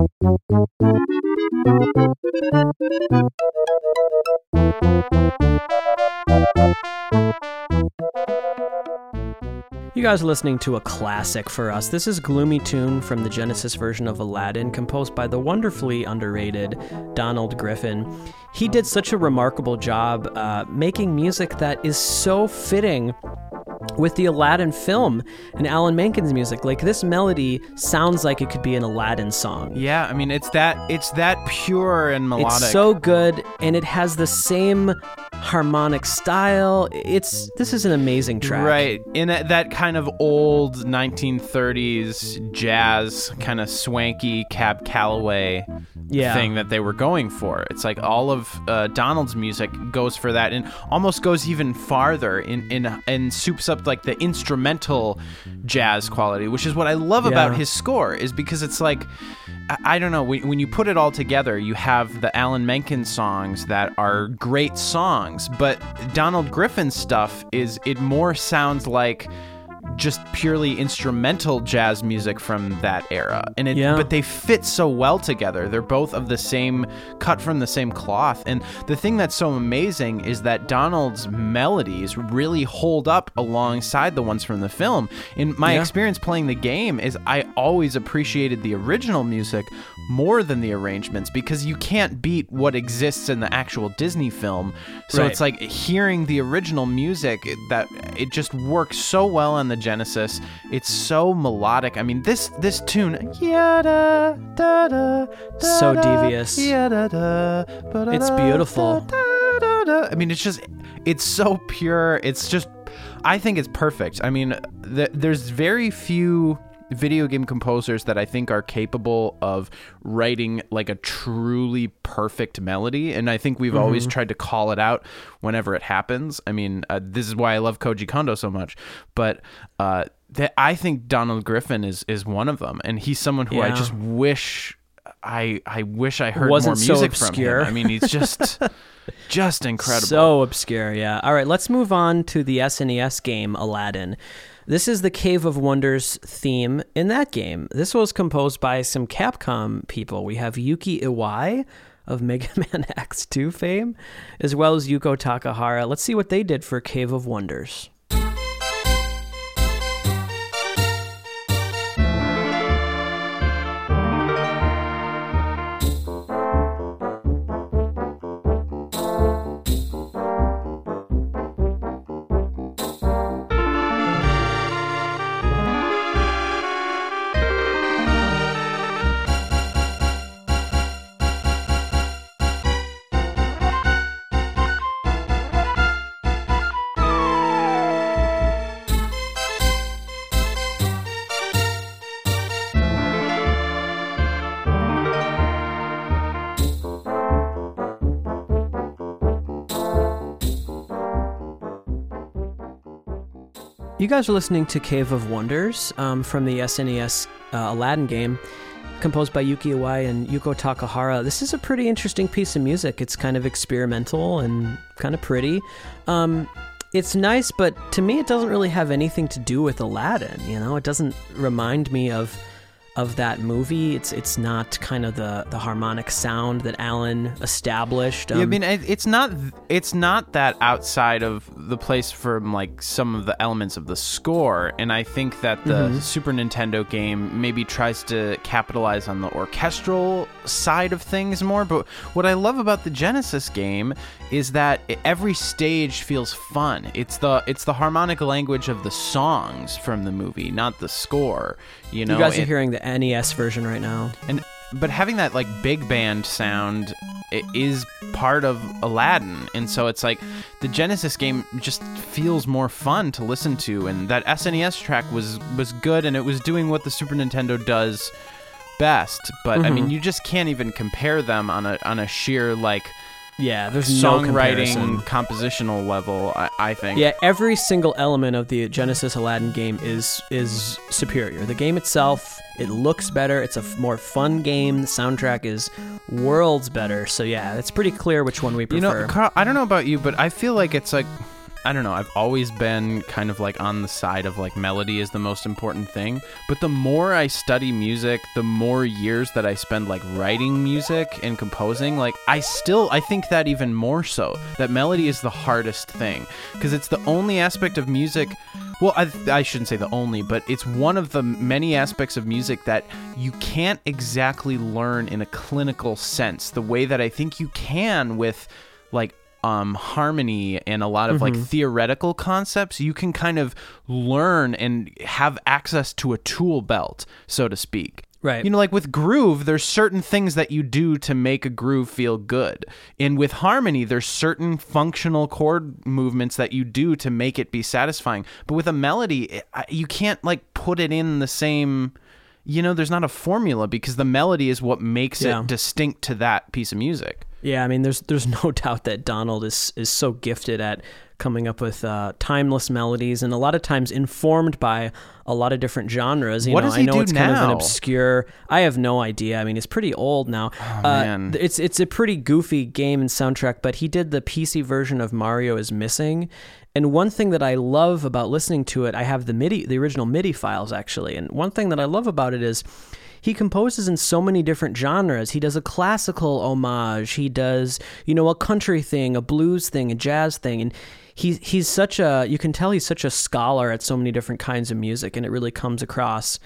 You guys are listening to a classic for us. This is Gloomy Tune from the Genesis version of Aladdin, composed by the wonderfully underrated Donald Griffin. He did such a remarkable job uh, making music that is so fitting with the Aladdin film and Alan Menken's music. Like this melody sounds like it could be an Aladdin song. yeah, I mean, it's that it's that pure and melodic. It's so good and it has the same harmonic style. It's this is an amazing track. Right. In that, that kind of old 1930s jazz, kind of swanky Cab Calloway Yeah. thing that they were going for. It's like all of uh, Donald's music goes for that and almost goes even farther in, in and soups up like the instrumental jazz quality, which is what I love about his score, is because it's like. I- I don't know. When, when you put it all together, you have the Alan Menken songs that are great songs, but Donald Griffin's stuff is it more sounds like just purely instrumental jazz music from that era. And it Yeah. but they fit so well together. They're both of the same cut from the same cloth. And the thing that's so amazing is that Donald's melodies really hold up alongside the ones from the film. In my Yeah. experience playing the game is I always appreciated the original music more than the arrangements because you can't beat what exists in the actual Disney film. So Right. it's like hearing the original music that it just works so well on the Genesis. It's so melodic. I mean, this this tune, yada, da, da, da, So devious. yada, da, ba, da, It's beautiful. I mean, it's just, it's so pure. It's just, I think it's perfect. I mean, th- there's very few video game composers that I think are capable of writing like a truly perfect melody. And I think we've always tried to call it out whenever it happens. I mean, uh, this is why I love Koji Kondo so much. But uh, that I think Donald Griffin is is one of them, and he's someone who I just wish. I, I wish I heard Wasn't more so music obscure. from him. I mean, he's just just incredible. So obscure, yeah. All right, let's move on to the SNES game Aladdin. This is the Cave of Wonders theme in that game. This was composed by some Capcom people. We have Yuki Iwai of Mega Man X2 fame, as well as Yuko Takehara. Let's see what they did for Cave of Wonders. Guys are listening to Cave of Wonders um, from the SNES uh, Aladdin game, composed by Yuki Iwai and Yuko Takehara. This is a pretty interesting piece of music. It's kind of experimental and kind of pretty. Um, it's nice, but to me, it doesn't really have anything to do with Aladdin. You know, it doesn't remind me of of that movie. It's it's not kind of the the harmonic sound that Alan established. Yeah, I Um, mean, it's not it's not that outside of the place from like some of the elements of the score, and I think that the Mm-hmm. Super Nintendo game maybe tries to capitalize on the orchestral side of things more. But what I love about the Genesis game is that every stage feels fun. It's the it's the harmonic language of the songs from the movie, not the score. You know, you guys are It- hearing the NES version right now. and but having that like big band sound is part of Aladdin, and so it's like the Genesis game just feels more fun to listen to, and that SNES track was was good, and it was doing what the Super Nintendo does best. But I mm-hmm. mean, you just can't even compare them on a on a sheer like Yeah, there's no comparison. compositional level. I, I think. Yeah, every single element of the Genesis Aladdin game is is superior. The game itself, it looks better. It's a f- more fun game. The soundtrack is worlds better. So yeah, it's pretty clear which one we prefer. You know, Karl, I don't know about you, but I feel like it's like I don't know. I've always been kind of like on the side of like melody is the most important thing. But the more I study music, the more years that I spend like writing music and composing, like I still I think that even more so that melody is the hardest thing because it's the only aspect of music. Well, I, I shouldn't say the only, but it's one of the many aspects of music that you can't exactly learn in a clinical sense the way that I think you can with like um, harmony and a lot of like theoretical concepts, you can kind of learn and have access to a tool belt, so to speak. Right. You know, like with groove, there's certain things that you do to make a groove feel good. And with harmony, there's certain functional chord movements that you do to make it be satisfying. But with a melody, it- you can't like put it in the same. You know, there's not a formula because the melody is what makes Yeah. it distinct to that piece of music. Yeah, I mean, there's there's no doubt that Donald is is so gifted at coming up with uh, timeless melodies, and a lot of times informed by a lot of different genres. You What know, does I he know do it's kind of an now? obscure. I have no idea. I mean, he's pretty old now. uh, man. It's it's a pretty goofy game and soundtrack, but he did the PC version of Mario is Missing. And one thing that I love about listening to it, I have the MIDI, the original MIDI files actually. And one thing that I love about it is he composes in so many different genres. He does a classical homage, he does, you know, a country thing, a blues thing, a jazz thing, and he he's such a you can tell he's such a scholar at so many different kinds of music, and it really comes across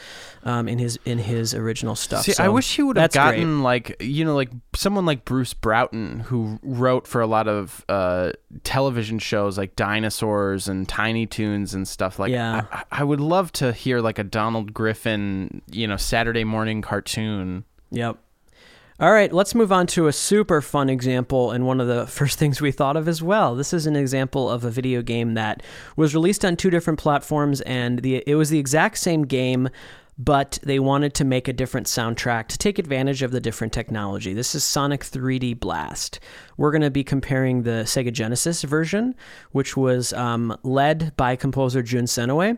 um, in his in his original stuff. See, So I wish he would have that's great. gotten like you know like someone like Bruce Broughton who wrote for a lot of uh, television shows like Dinosaurs and Tiny Toons and stuff like. Yeah. I, I would love to hear like a Donald Griffin you know Saturday morning cartoon. Yep. All right, let's move on to a super fun example and one of the first things we thought of as well. This is an example of a video game that was released on two different platforms and the it was the exact same game but they wanted to make a different soundtrack to take advantage of the different technology. This is Sonic 3D Blast. We're going to be comparing the Sega Genesis version, which was um, led by composer Jun Senoue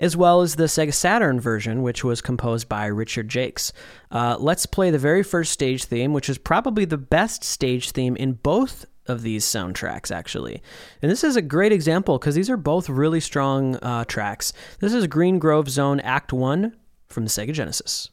as well as the Sega Saturn version, which was composed by Richard Jakes. Uh, let's play the very first stage theme, which is probably the best stage theme in both of these soundtracks, actually. And this is a great example because these are both really strong uh, tracks. This is Green Grove Zone Act 1 from the Sega Genesis.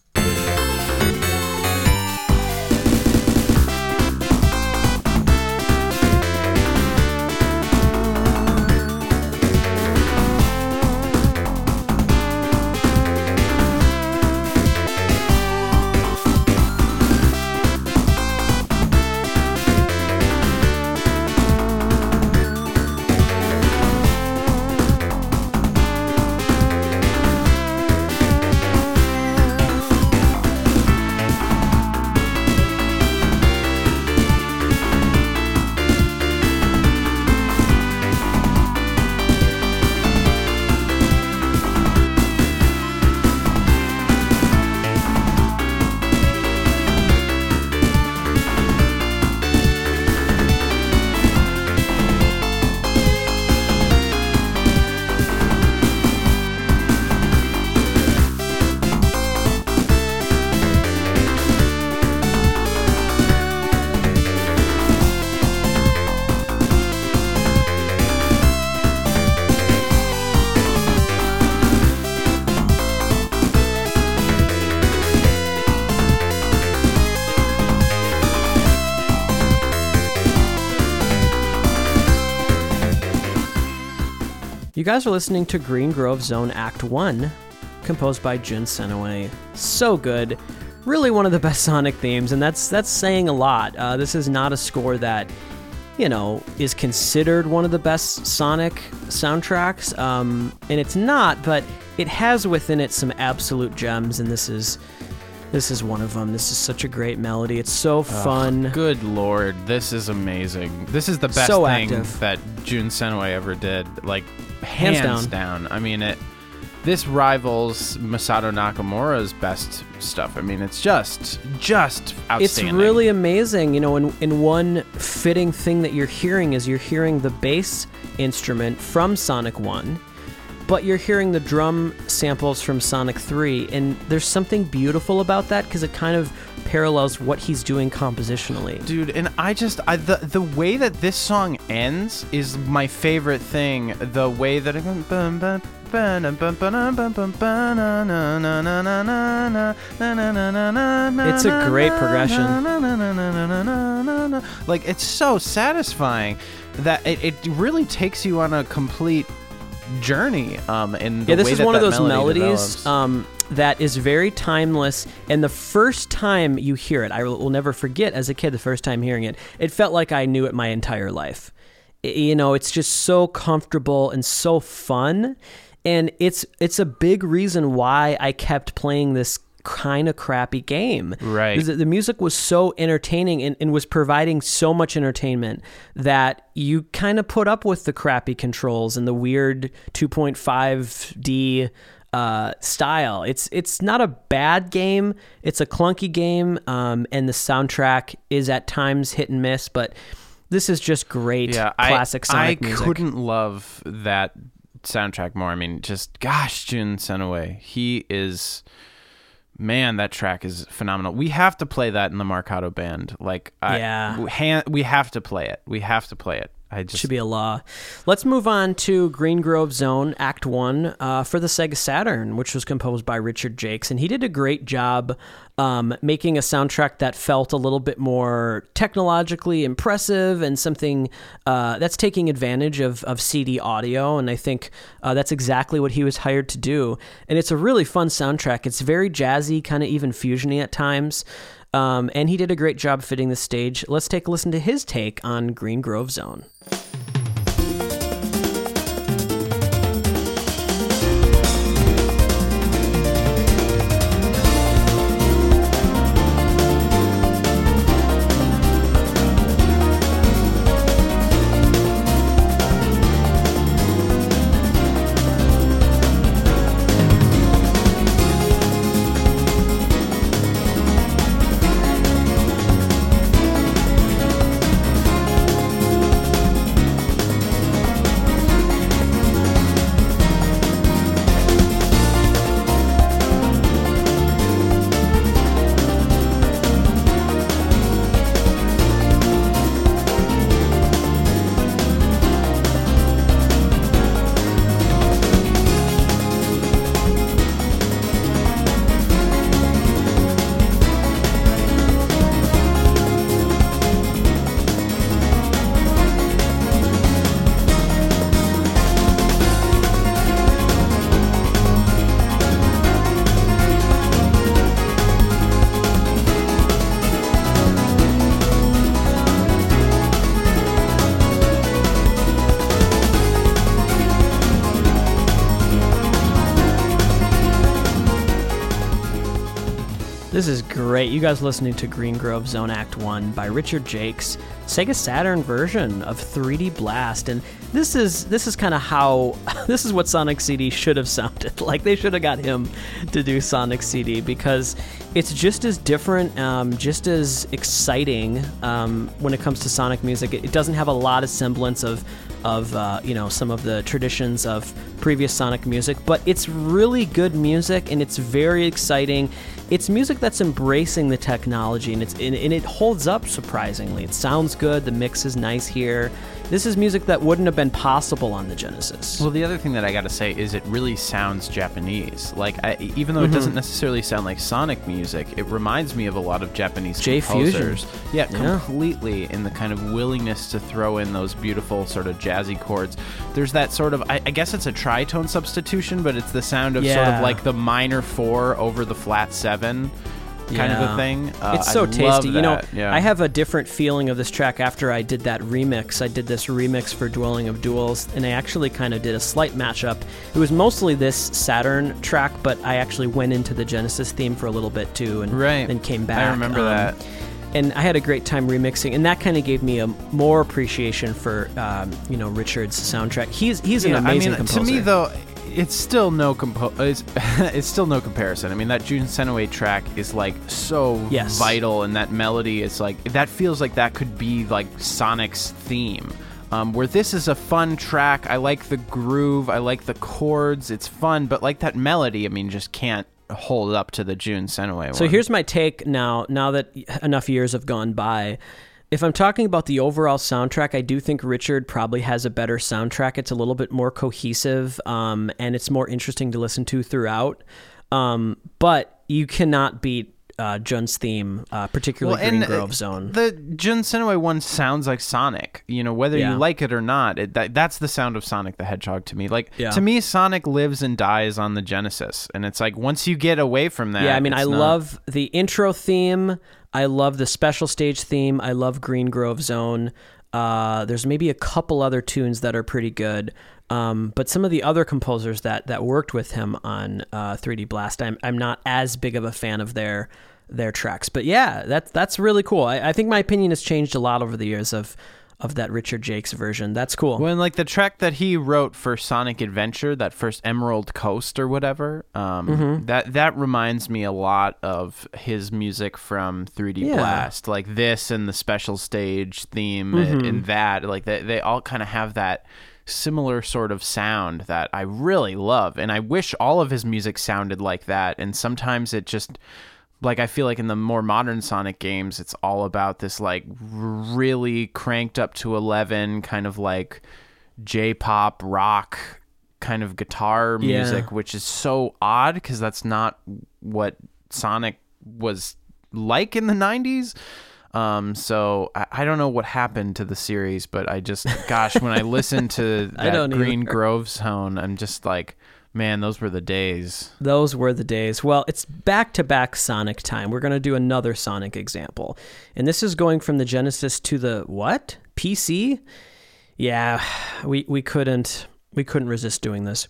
Guys are listening to Green Grove Zone Act 1, composed by Jun Senoue. So good. Really one of the best Sonic themes, and that's that's saying a lot. Uh, this is not a score that, you know, is considered one of the best Sonic soundtracks, um, and it's not, but it has within it some absolute gems, and this is this is one of them. This is such a great melody. It's so fun. Good lord, this is amazing. This is the best So thing that Jun Senoue ever did. Like hands, Hands down. I mean it. This rivals Masato Nakamura's best stuff. I mean, it's just just outstanding. It's outstanding. really amazing. You know, in, in one fitting thing that you're hearing is you're hearing the bass instrument from Sonic 1, but you're hearing the drum samples from Sonic 3. And there's something beautiful about that because it kind of parallels what he's doing compositionally. dude and i just I, the the way that this song ends is my favorite thing the way that it It's a great progression. like it's so satisfying that it, it really takes you on a complete journey um in the Yeah, this is one of those melody melodies um, that is very timeless. And the first time you hear it, I will never forget as a kid, the first time hearing it, it felt like I knew it my entire life. You know, it's just so comfortable and so fun. And it's it's a big reason why I kept playing this kind of crappy game. Right. The music was so entertaining and, and was providing so much entertainment that you kind of put up with the crappy controls and the weird 2.5D uh, style. It's it's not a bad game. It's a clunky game, um, and the soundtrack is at times hit and miss. But this is just great yeah, classic I, Sonic I music. couldn't love that soundtrack more. I mean, just gosh, Jun Senoue, he is. Man, that track is phenomenal. We have to play that in the Marcato band. Like, I, Yeah. we, ha- we have to play it. We have to play it. I just should be a law. Let's move on to Green Grove Zone Act One uh, for the Sega Saturn, which was composed by Richard Jakes, and he did a great job um, making a soundtrack that felt a little bit more technologically impressive and something uh, that's taking advantage of, of CD audio. And I think uh, that's exactly what he was hired to do. And it's a really fun soundtrack. It's very jazzy, kind of even fusiony at times. Um, and he did a great job fitting the stage. Let's take a listen to his take on Green Grove Zone. Right, you guys listening to Green Grove Zone Act 1 by Richard Jakes, Sega Saturn version of 3D Blast. And this is this is kind of how this is what Sonic CD should have sounded. Like they should have got him to do Sonic CD because it's just as different, um, just as exciting um, when it comes to Sonic music. It, it doesn't have a lot of semblance of of uh, you know some of the traditions of previous Sonic music, but it's really good music and it's very exciting. It's music that's embracing the technology and it's and, and it holds up surprisingly. It sounds good. The mix is nice here. This is music that wouldn't have been possible on the Genesis. Well, the other thing that I got to say is it really sounds Japanese. Like, I, even though it Mm-hmm. doesn't necessarily sound like Sonic music, it reminds me of a lot of Japanese J-Fusion. composers. Yeah, Yeah. completely. In the kind of willingness to throw in those beautiful sort of jazzy chords. There's that sort of, I, I guess it's a tritone substitution, but it's the sound of sort of like the minor four over the flat seven. Kind of a thing. Uh, it's I so love tasty. You know, yeah. I have a different feeling of this track after I did that remix. I did this remix for Dwelling of Duels, and I actually kind of did a slight mashup. It was mostly this Saturn track, but I actually went into the Genesis theme for a little bit too, and Right. then came back. I remember Um, that. And I had a great time remixing, and that kind of gave me a more appreciation for um, you know Richard's soundtrack. He's he's an Yeah, amazing I mean, composer. to me though, it's still no compo- it's, it's still no comparison. I mean, that Jun Senoue track is like so Yes. vital, and that melody is like that feels like that could be like Sonic's theme. Um, where this is a fun track, I like the groove, I like the chords, it's fun, but like that melody, I mean, just can't hold up to the Jun Senoue So one. here's my take now. Now that enough years have gone by, if I'm talking about the overall soundtrack, I do think Richard probably has a better soundtrack. It's a little bit more cohesive, um, and it's more interesting to listen to throughout. Um, but you cannot beat uh, Jun's theme, uh, particularly Green uh, Grove Zone. The Jun Senoue one sounds like Sonic. You know, whether Yeah. you like it or not, it, that, that's the sound of Sonic the Hedgehog to me. Like Yeah. to me, Sonic lives and dies on the Genesis, and it's like once you get away from that, yeah, I mean, I not- love the intro theme. I love the special stage theme. I love Green Grove Zone. Uh, there's maybe a couple other tunes that are pretty good. Um, but some of the other composers that, that worked with him on uh, 3D Blast, I'm, I'm not as big of a fan of their their tracks. But yeah, that's that's really cool. I, I think my opinion has changed a lot over the years of of that Richard Jakes version. That's cool. When like the track that he wrote for Sonic Adventure, that first Emerald Coast or whatever, um, Mm-hmm. that that reminds me a lot of his music from 3D Yeah. Blast, like this and the special stage theme Mm-hmm. and that, like they they all kind of have that similar sort of sound that I really love, and I wish all of his music sounded like that. And sometimes it just like I feel like in the more modern Sonic games, it's all about this like really cranked up to eleven kind of like J-pop rock kind of guitar Yeah. music, which is so odd because that's not what Sonic was like in the '90s. Um, so I, I don't know what happened to the series, but I just, gosh, when I listen to that Green either. Grove Zone, I'm just like, man, those were the days. Those were the days. Well, it's back to back Sonic time. We're going to do another Sonic example. And this is going from the Genesis to the what? PC? Yeah, we, we couldn't we couldn't resist doing this.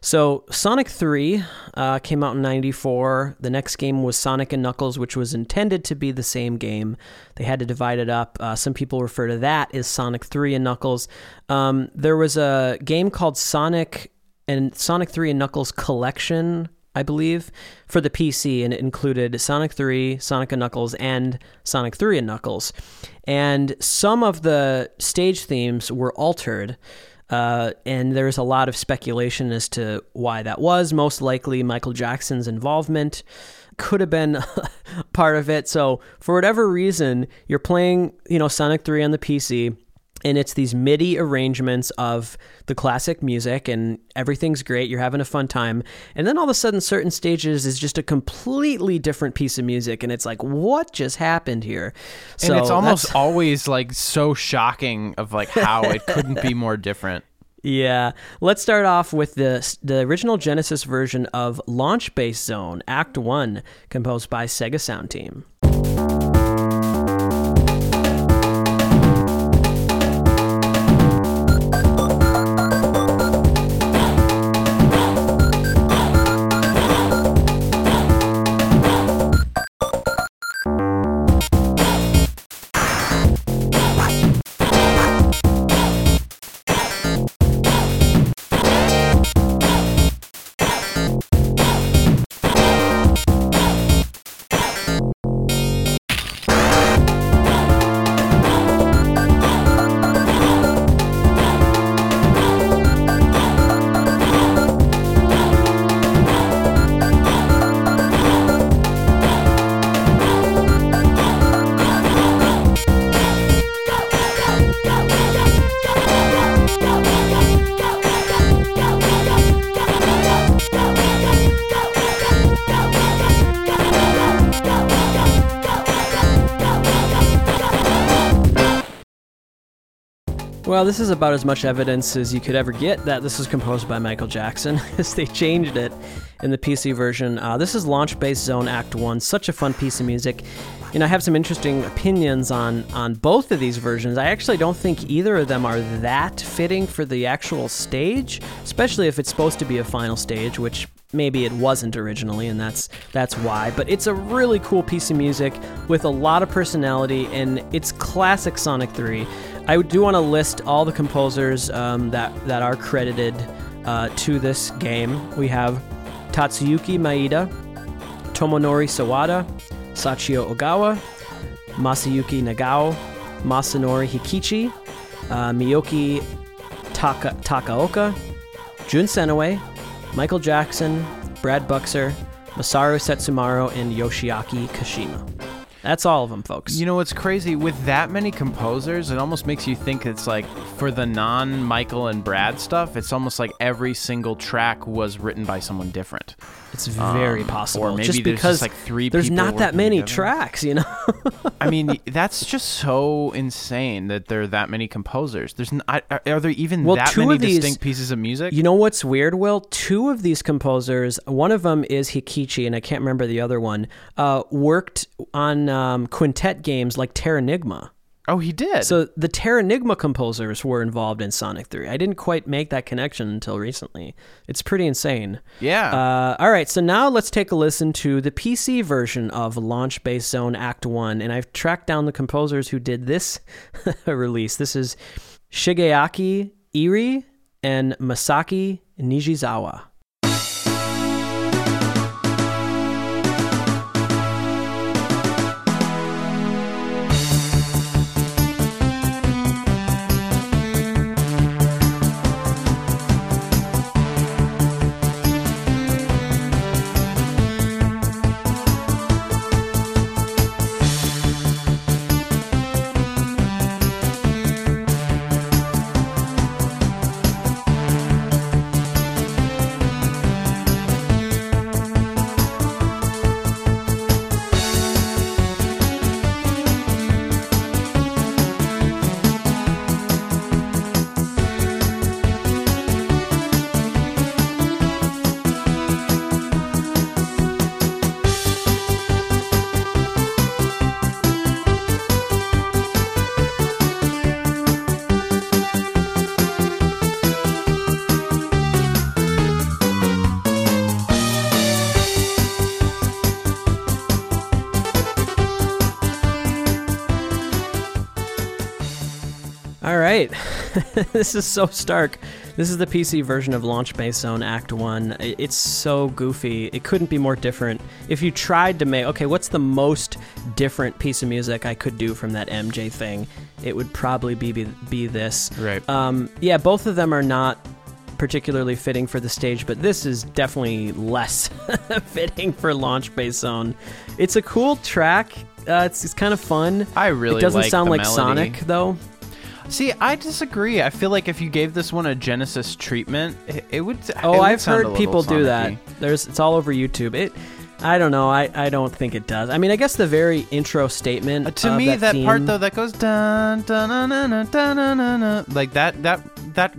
So Sonic 3 uh, came out in 94. The next game was Sonic and Knuckles, which was intended to be the same game. They had to divide it up. Uh, some people refer to that as Sonic 3 and Knuckles. Um, there was a game called Sonic and Sonic 3 and Knuckles Collection, I believe, for the PC, and it included Sonic 3, Sonic and Knuckles, and Sonic 3 and Knuckles. And some of the stage themes were altered. Uh, and there's a lot of speculation as to why that was. Most likely, Michael Jackson's involvement could have been part of it. So, for whatever reason, you're playing, you know, Sonic 3 on the PC, and it's these MIDI arrangements of the classic music, and everything's great. You're having a fun time. And then all of a sudden, certain stages is just a completely different piece of music, and it's like, what just happened here? and it's almost always like so shocking of like how it couldn't be more different. Yeah. Let's start off with the the original Genesis version of Launch Base Zone Act 1 composed by Sega Sound Team. Well, this is about as much evidence as you could ever get that this was composed by Michael Jackson, as they changed it in the PC version. Uh, this is Launch Base Zone Act 1, such a fun piece of music. Know, I have some interesting opinions on, on both of these versions. I actually don't think either of them are that fitting for the actual stage, especially if it's supposed to be a final stage, which maybe it wasn't originally and that's that's why but it's a really cool piece of music with a lot of personality and it's classic sonic 3 i do want to list all the composers um, that that are credited uh, to this game we have tatsuyuki maeda tomonori sawada sachio ogawa masayuki nagao masanori hikichi uh, miyoki Taka- takaoka Jun Senoue Michael Jackson, Brad Buxer, Masaru Setsumaru, and Yoshiaki Kashima. That's all of them, folks. You know what's crazy? With that many composers, it almost makes you think it's like for the non Michael and Brad stuff, it's almost like every single track was written by someone different. It's very Um, possible. or maybe just there's just, because like, three there's not that many together. tracks, you know. I mean, that's just so insane that there are that many composers. There's n- are, are there even Well, that many these- distinct pieces of music? You know what's weird, Will? Two of these composers, one of them is Hikichi, and I can't remember the other one, uh, worked on um, quintet games like Terranigma. Oh, he did. So the Terranigma composers were involved in Sonic 3. I didn't quite make that connection until recently. It's pretty insane. yeah. Uh, all right, so now let's take a listen to the PC version of Launch Base Zone Act 1. And I've tracked down the composers who did this release. This is Shigeaki Iri and Masaki Nijizawa. Right. this is so stark. This is the PC version of Launch Base Zone Act 1. It's so goofy. It couldn't be more different. If you tried to make, okay, what's the most different piece of music I could do from that MJ thing? It would probably be be, be this. right. Um, yeah, both of them are not particularly fitting for the stage, but this is definitely less fitting for Launch Base Zone. It's a cool track. Uh, it's, it's kind of fun. I really it doesn't like sound like melody. Sonic though. See, I disagree. I feel like if you gave this one a Genesis treatment, it, it would. Oh, it would I've heard people Sonic-y. do that. There's, it's all over YouTube. It. I don't know. I, I don't think it does. I mean, I guess the very intro statement. Uh, to me, that, that theme, part though, that goes dun dun dun dun dun dun dun, dun like that that that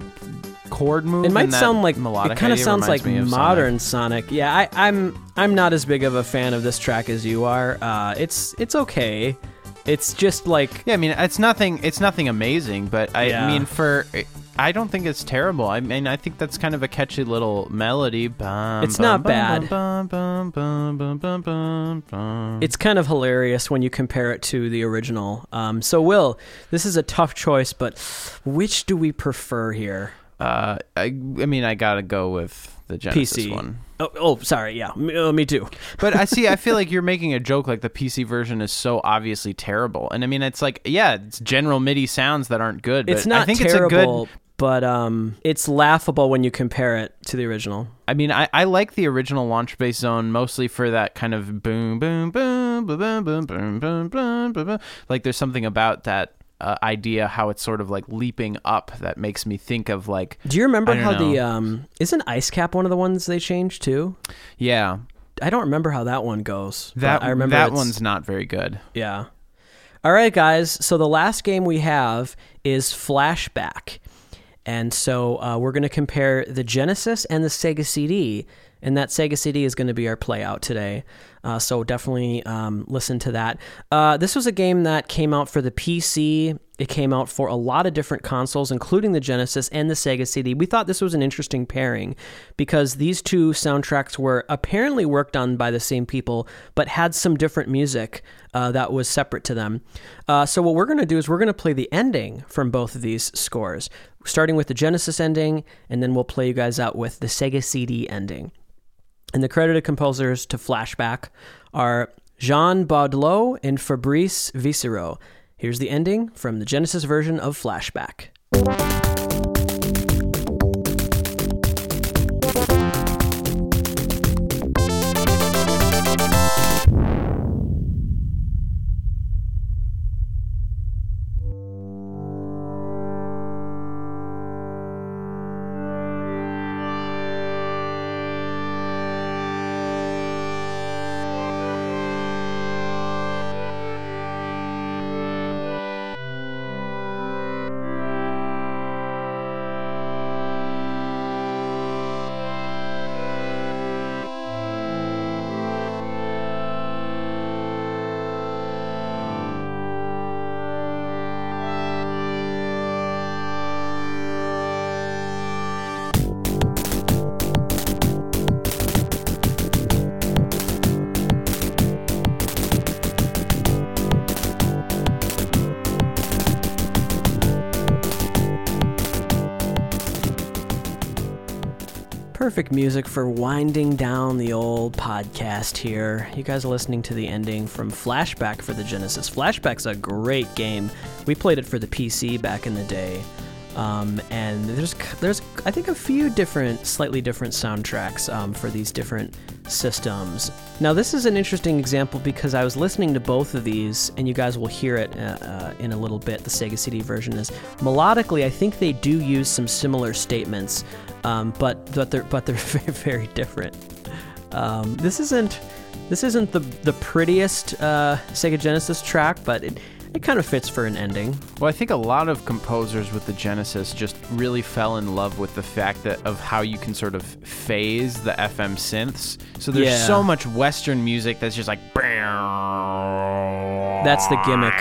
chord move. It might sound like melodic. It kind of sounds like modern Sonic. Sonic. Yeah, I, I'm I'm not as big of a fan of this track as you are. Uh, it's it's okay. It's just like Yeah, I mean, it's nothing. It's nothing amazing, but I Yeah. mean, for I don't think it's terrible. I mean, I think that's kind of a catchy little melody. Bum, It's bum, not bum, bad. Bum, bum, bum, bum, bum, bum, bum. it's kind of hilarious when you compare it to the original. Um, so Will, this is a tough choice, but which do we prefer here? Uh, I, I mean, I gotta go with the Genesis PC. one. Oh, oh sorry. Yeah, me, uh, me too. But I see. I feel like you're making a joke. Like the PC version is so obviously terrible, and I mean, it's like, yeah, it's general MIDI sounds that aren't good. But It's not I think terrible, it's a good. but um, it's laughable when you compare it to the original. I mean, I, I like the original launch base zone mostly for that kind of boom, boom, boom, boom, boom, boom, boom, boom, boom, boom, boom. Like, there's something about that uh, idea how it's sort of like leaping up that makes me think of like, Do you remember how the um isn't Ice Cap one of the ones they changed too? yeah, I don't remember how that one goes. that I remember that one's not very good. yeah. All right, guys. So the last game we have is Flashback. And so uh, we're going to compare the Genesis and the Sega CD. And that Sega CD is going to be our play out today. Uh, so definitely um, listen to that. Uh, this was a game that came out for the PC. It came out for a lot of different consoles, including the Genesis and the Sega CD. We thought this was an interesting pairing because these two soundtracks were apparently worked on by the same people, but had some different music uh, that was separate to them. Uh, so, what we're going to do is we're going to play the ending from both of these scores, starting with the Genesis ending, and then we'll play you guys out with the Sega CD ending. And the credited composers to Flashback are Jean Baudlot and Fabrice Visserot. Here's the ending from the Genesis version of Flashback. Perfect music for winding down the old podcast here. You guys are listening to the ending from Flashback for the Genesis. Flashback's a great game. We played it for the PC back in the day. Um, and there's there's I think a few different, slightly different soundtracks um, for these different systems. Now this is an interesting example because I was listening to both of these, and you guys will hear it uh, uh, in a little bit. The Sega CD version is melodically, I think they do use some similar statements, um, but but they're but they're very, very different. Um, this isn't this isn't the the prettiest uh, Sega Genesis track, but it it kind of fits for an ending. Well, I think a lot of composers with the Genesis just really fell in love with the fact that of how you can sort of phase the FM synths. So there's Yeah. so much Western music that's just like. That's the gimmick.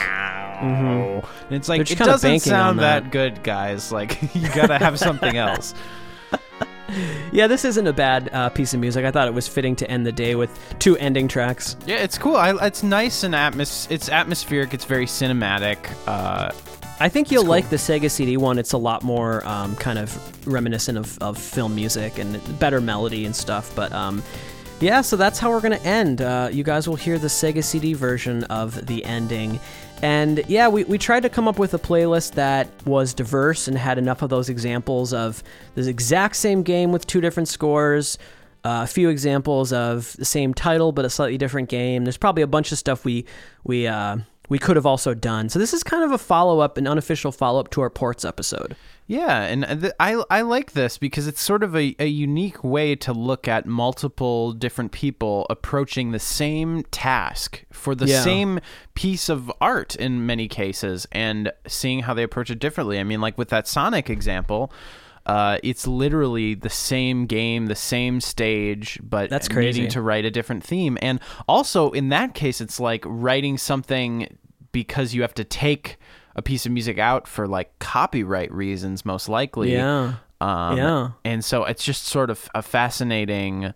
And it's like it doesn't sound that. that. good, guys. Like you gotta have something else. Yeah, this isn't a bad uh, piece of music. I thought it was fitting to end the day with two ending tracks. Yeah, it's cool. I, it's nice and atmos. It's atmospheric. It's very cinematic. Uh, I think you'll cool. like the Sega CD one. It's a lot more um, kind of reminiscent of, of film music and better melody and stuff. But um, yeah, so that's how we're going to end. Uh, you guys will hear the Sega CD version of the ending. And yeah, we, we tried to come up with a playlist that was diverse and had enough of those examples of the exact same game with two different scores. Uh, a few examples of the same title but a slightly different game. There's probably a bunch of stuff we we uh, we could have also done. So this is kind of a follow up, an unofficial follow up to our ports episode. Yeah, and th- I I like this because it's sort of a, a unique way to look at multiple different people approaching the same task for the Yeah. same piece of art in many cases and seeing how they approach it differently. I mean, like with that Sonic example, uh, it's literally the same game, the same stage, but That's crazy. needing to write a different theme. And also in that case, it's like writing something because you have to take a piece of music out for like copyright reasons, most likely. Yeah. Um, Yeah. And so it's just sort of a fascinating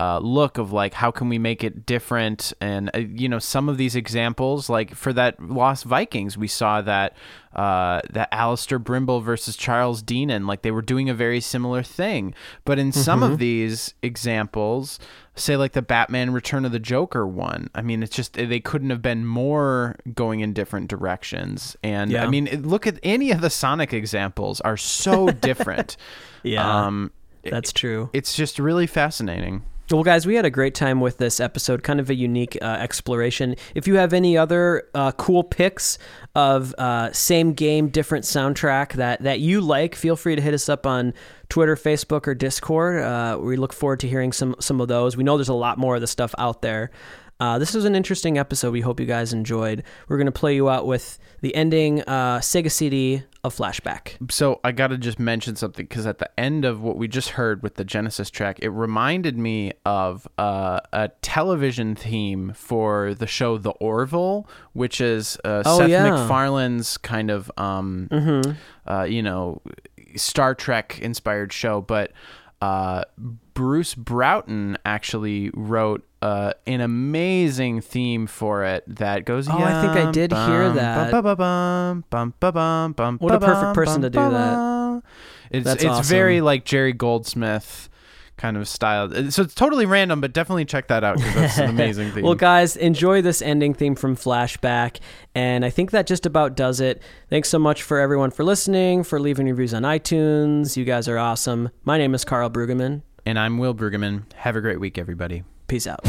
uh, look of like how can we make it different and uh, you know some of these examples like for that Lost Vikings we saw that uh, that Allister Brimble versus Charles Deenen like they were doing a very similar thing but in some Mm-hmm. of these examples say like the Batman Return of the Joker one I mean it's just they couldn't have been more going in different directions and I mean look at any of the Sonic examples are so different Yeah. um That's true. it's just really fascinating. Well, guys, we had a great time with this episode, kind of a unique uh, exploration. If you have any other uh, cool picks of uh, same game, different soundtrack that, that you like, feel free to hit us up on Twitter, Facebook, or Discord. Uh, we look forward to hearing some, some of those. We know there's a lot more of the stuff out there. Uh, this was an interesting episode. We hope you guys enjoyed. We're going to play you out with the ending uh, Sega CD of Flashback. So I got to just mention something because at the end of what we just heard with the Genesis track, it reminded me of uh, a television theme for the show The Orville, which is uh, Oh, Seth yeah. MacFarlane's kind of, um, uh, you know, Star Trek inspired show. But uh, Bruce Broughton actually wrote uh, an amazing theme for it that goes. Oh, I think I did hear that. bum, bum, bum, bum, bum, bum, What a perfect bum, person to do bum, that. It's That's it's awesome. very like Jerry Goldsmith kind of style. So it's totally random, but definitely check that out because that's an amazing theme. Well, guys, enjoy this ending theme from Flashback. And I think that just about does it. Thanks so much for everyone for listening, for leaving reviews on iTunes. You guys are awesome. My name is Karl Brueggemann. And I'm Will Brueggemann. Have a great week, everybody. Peace out.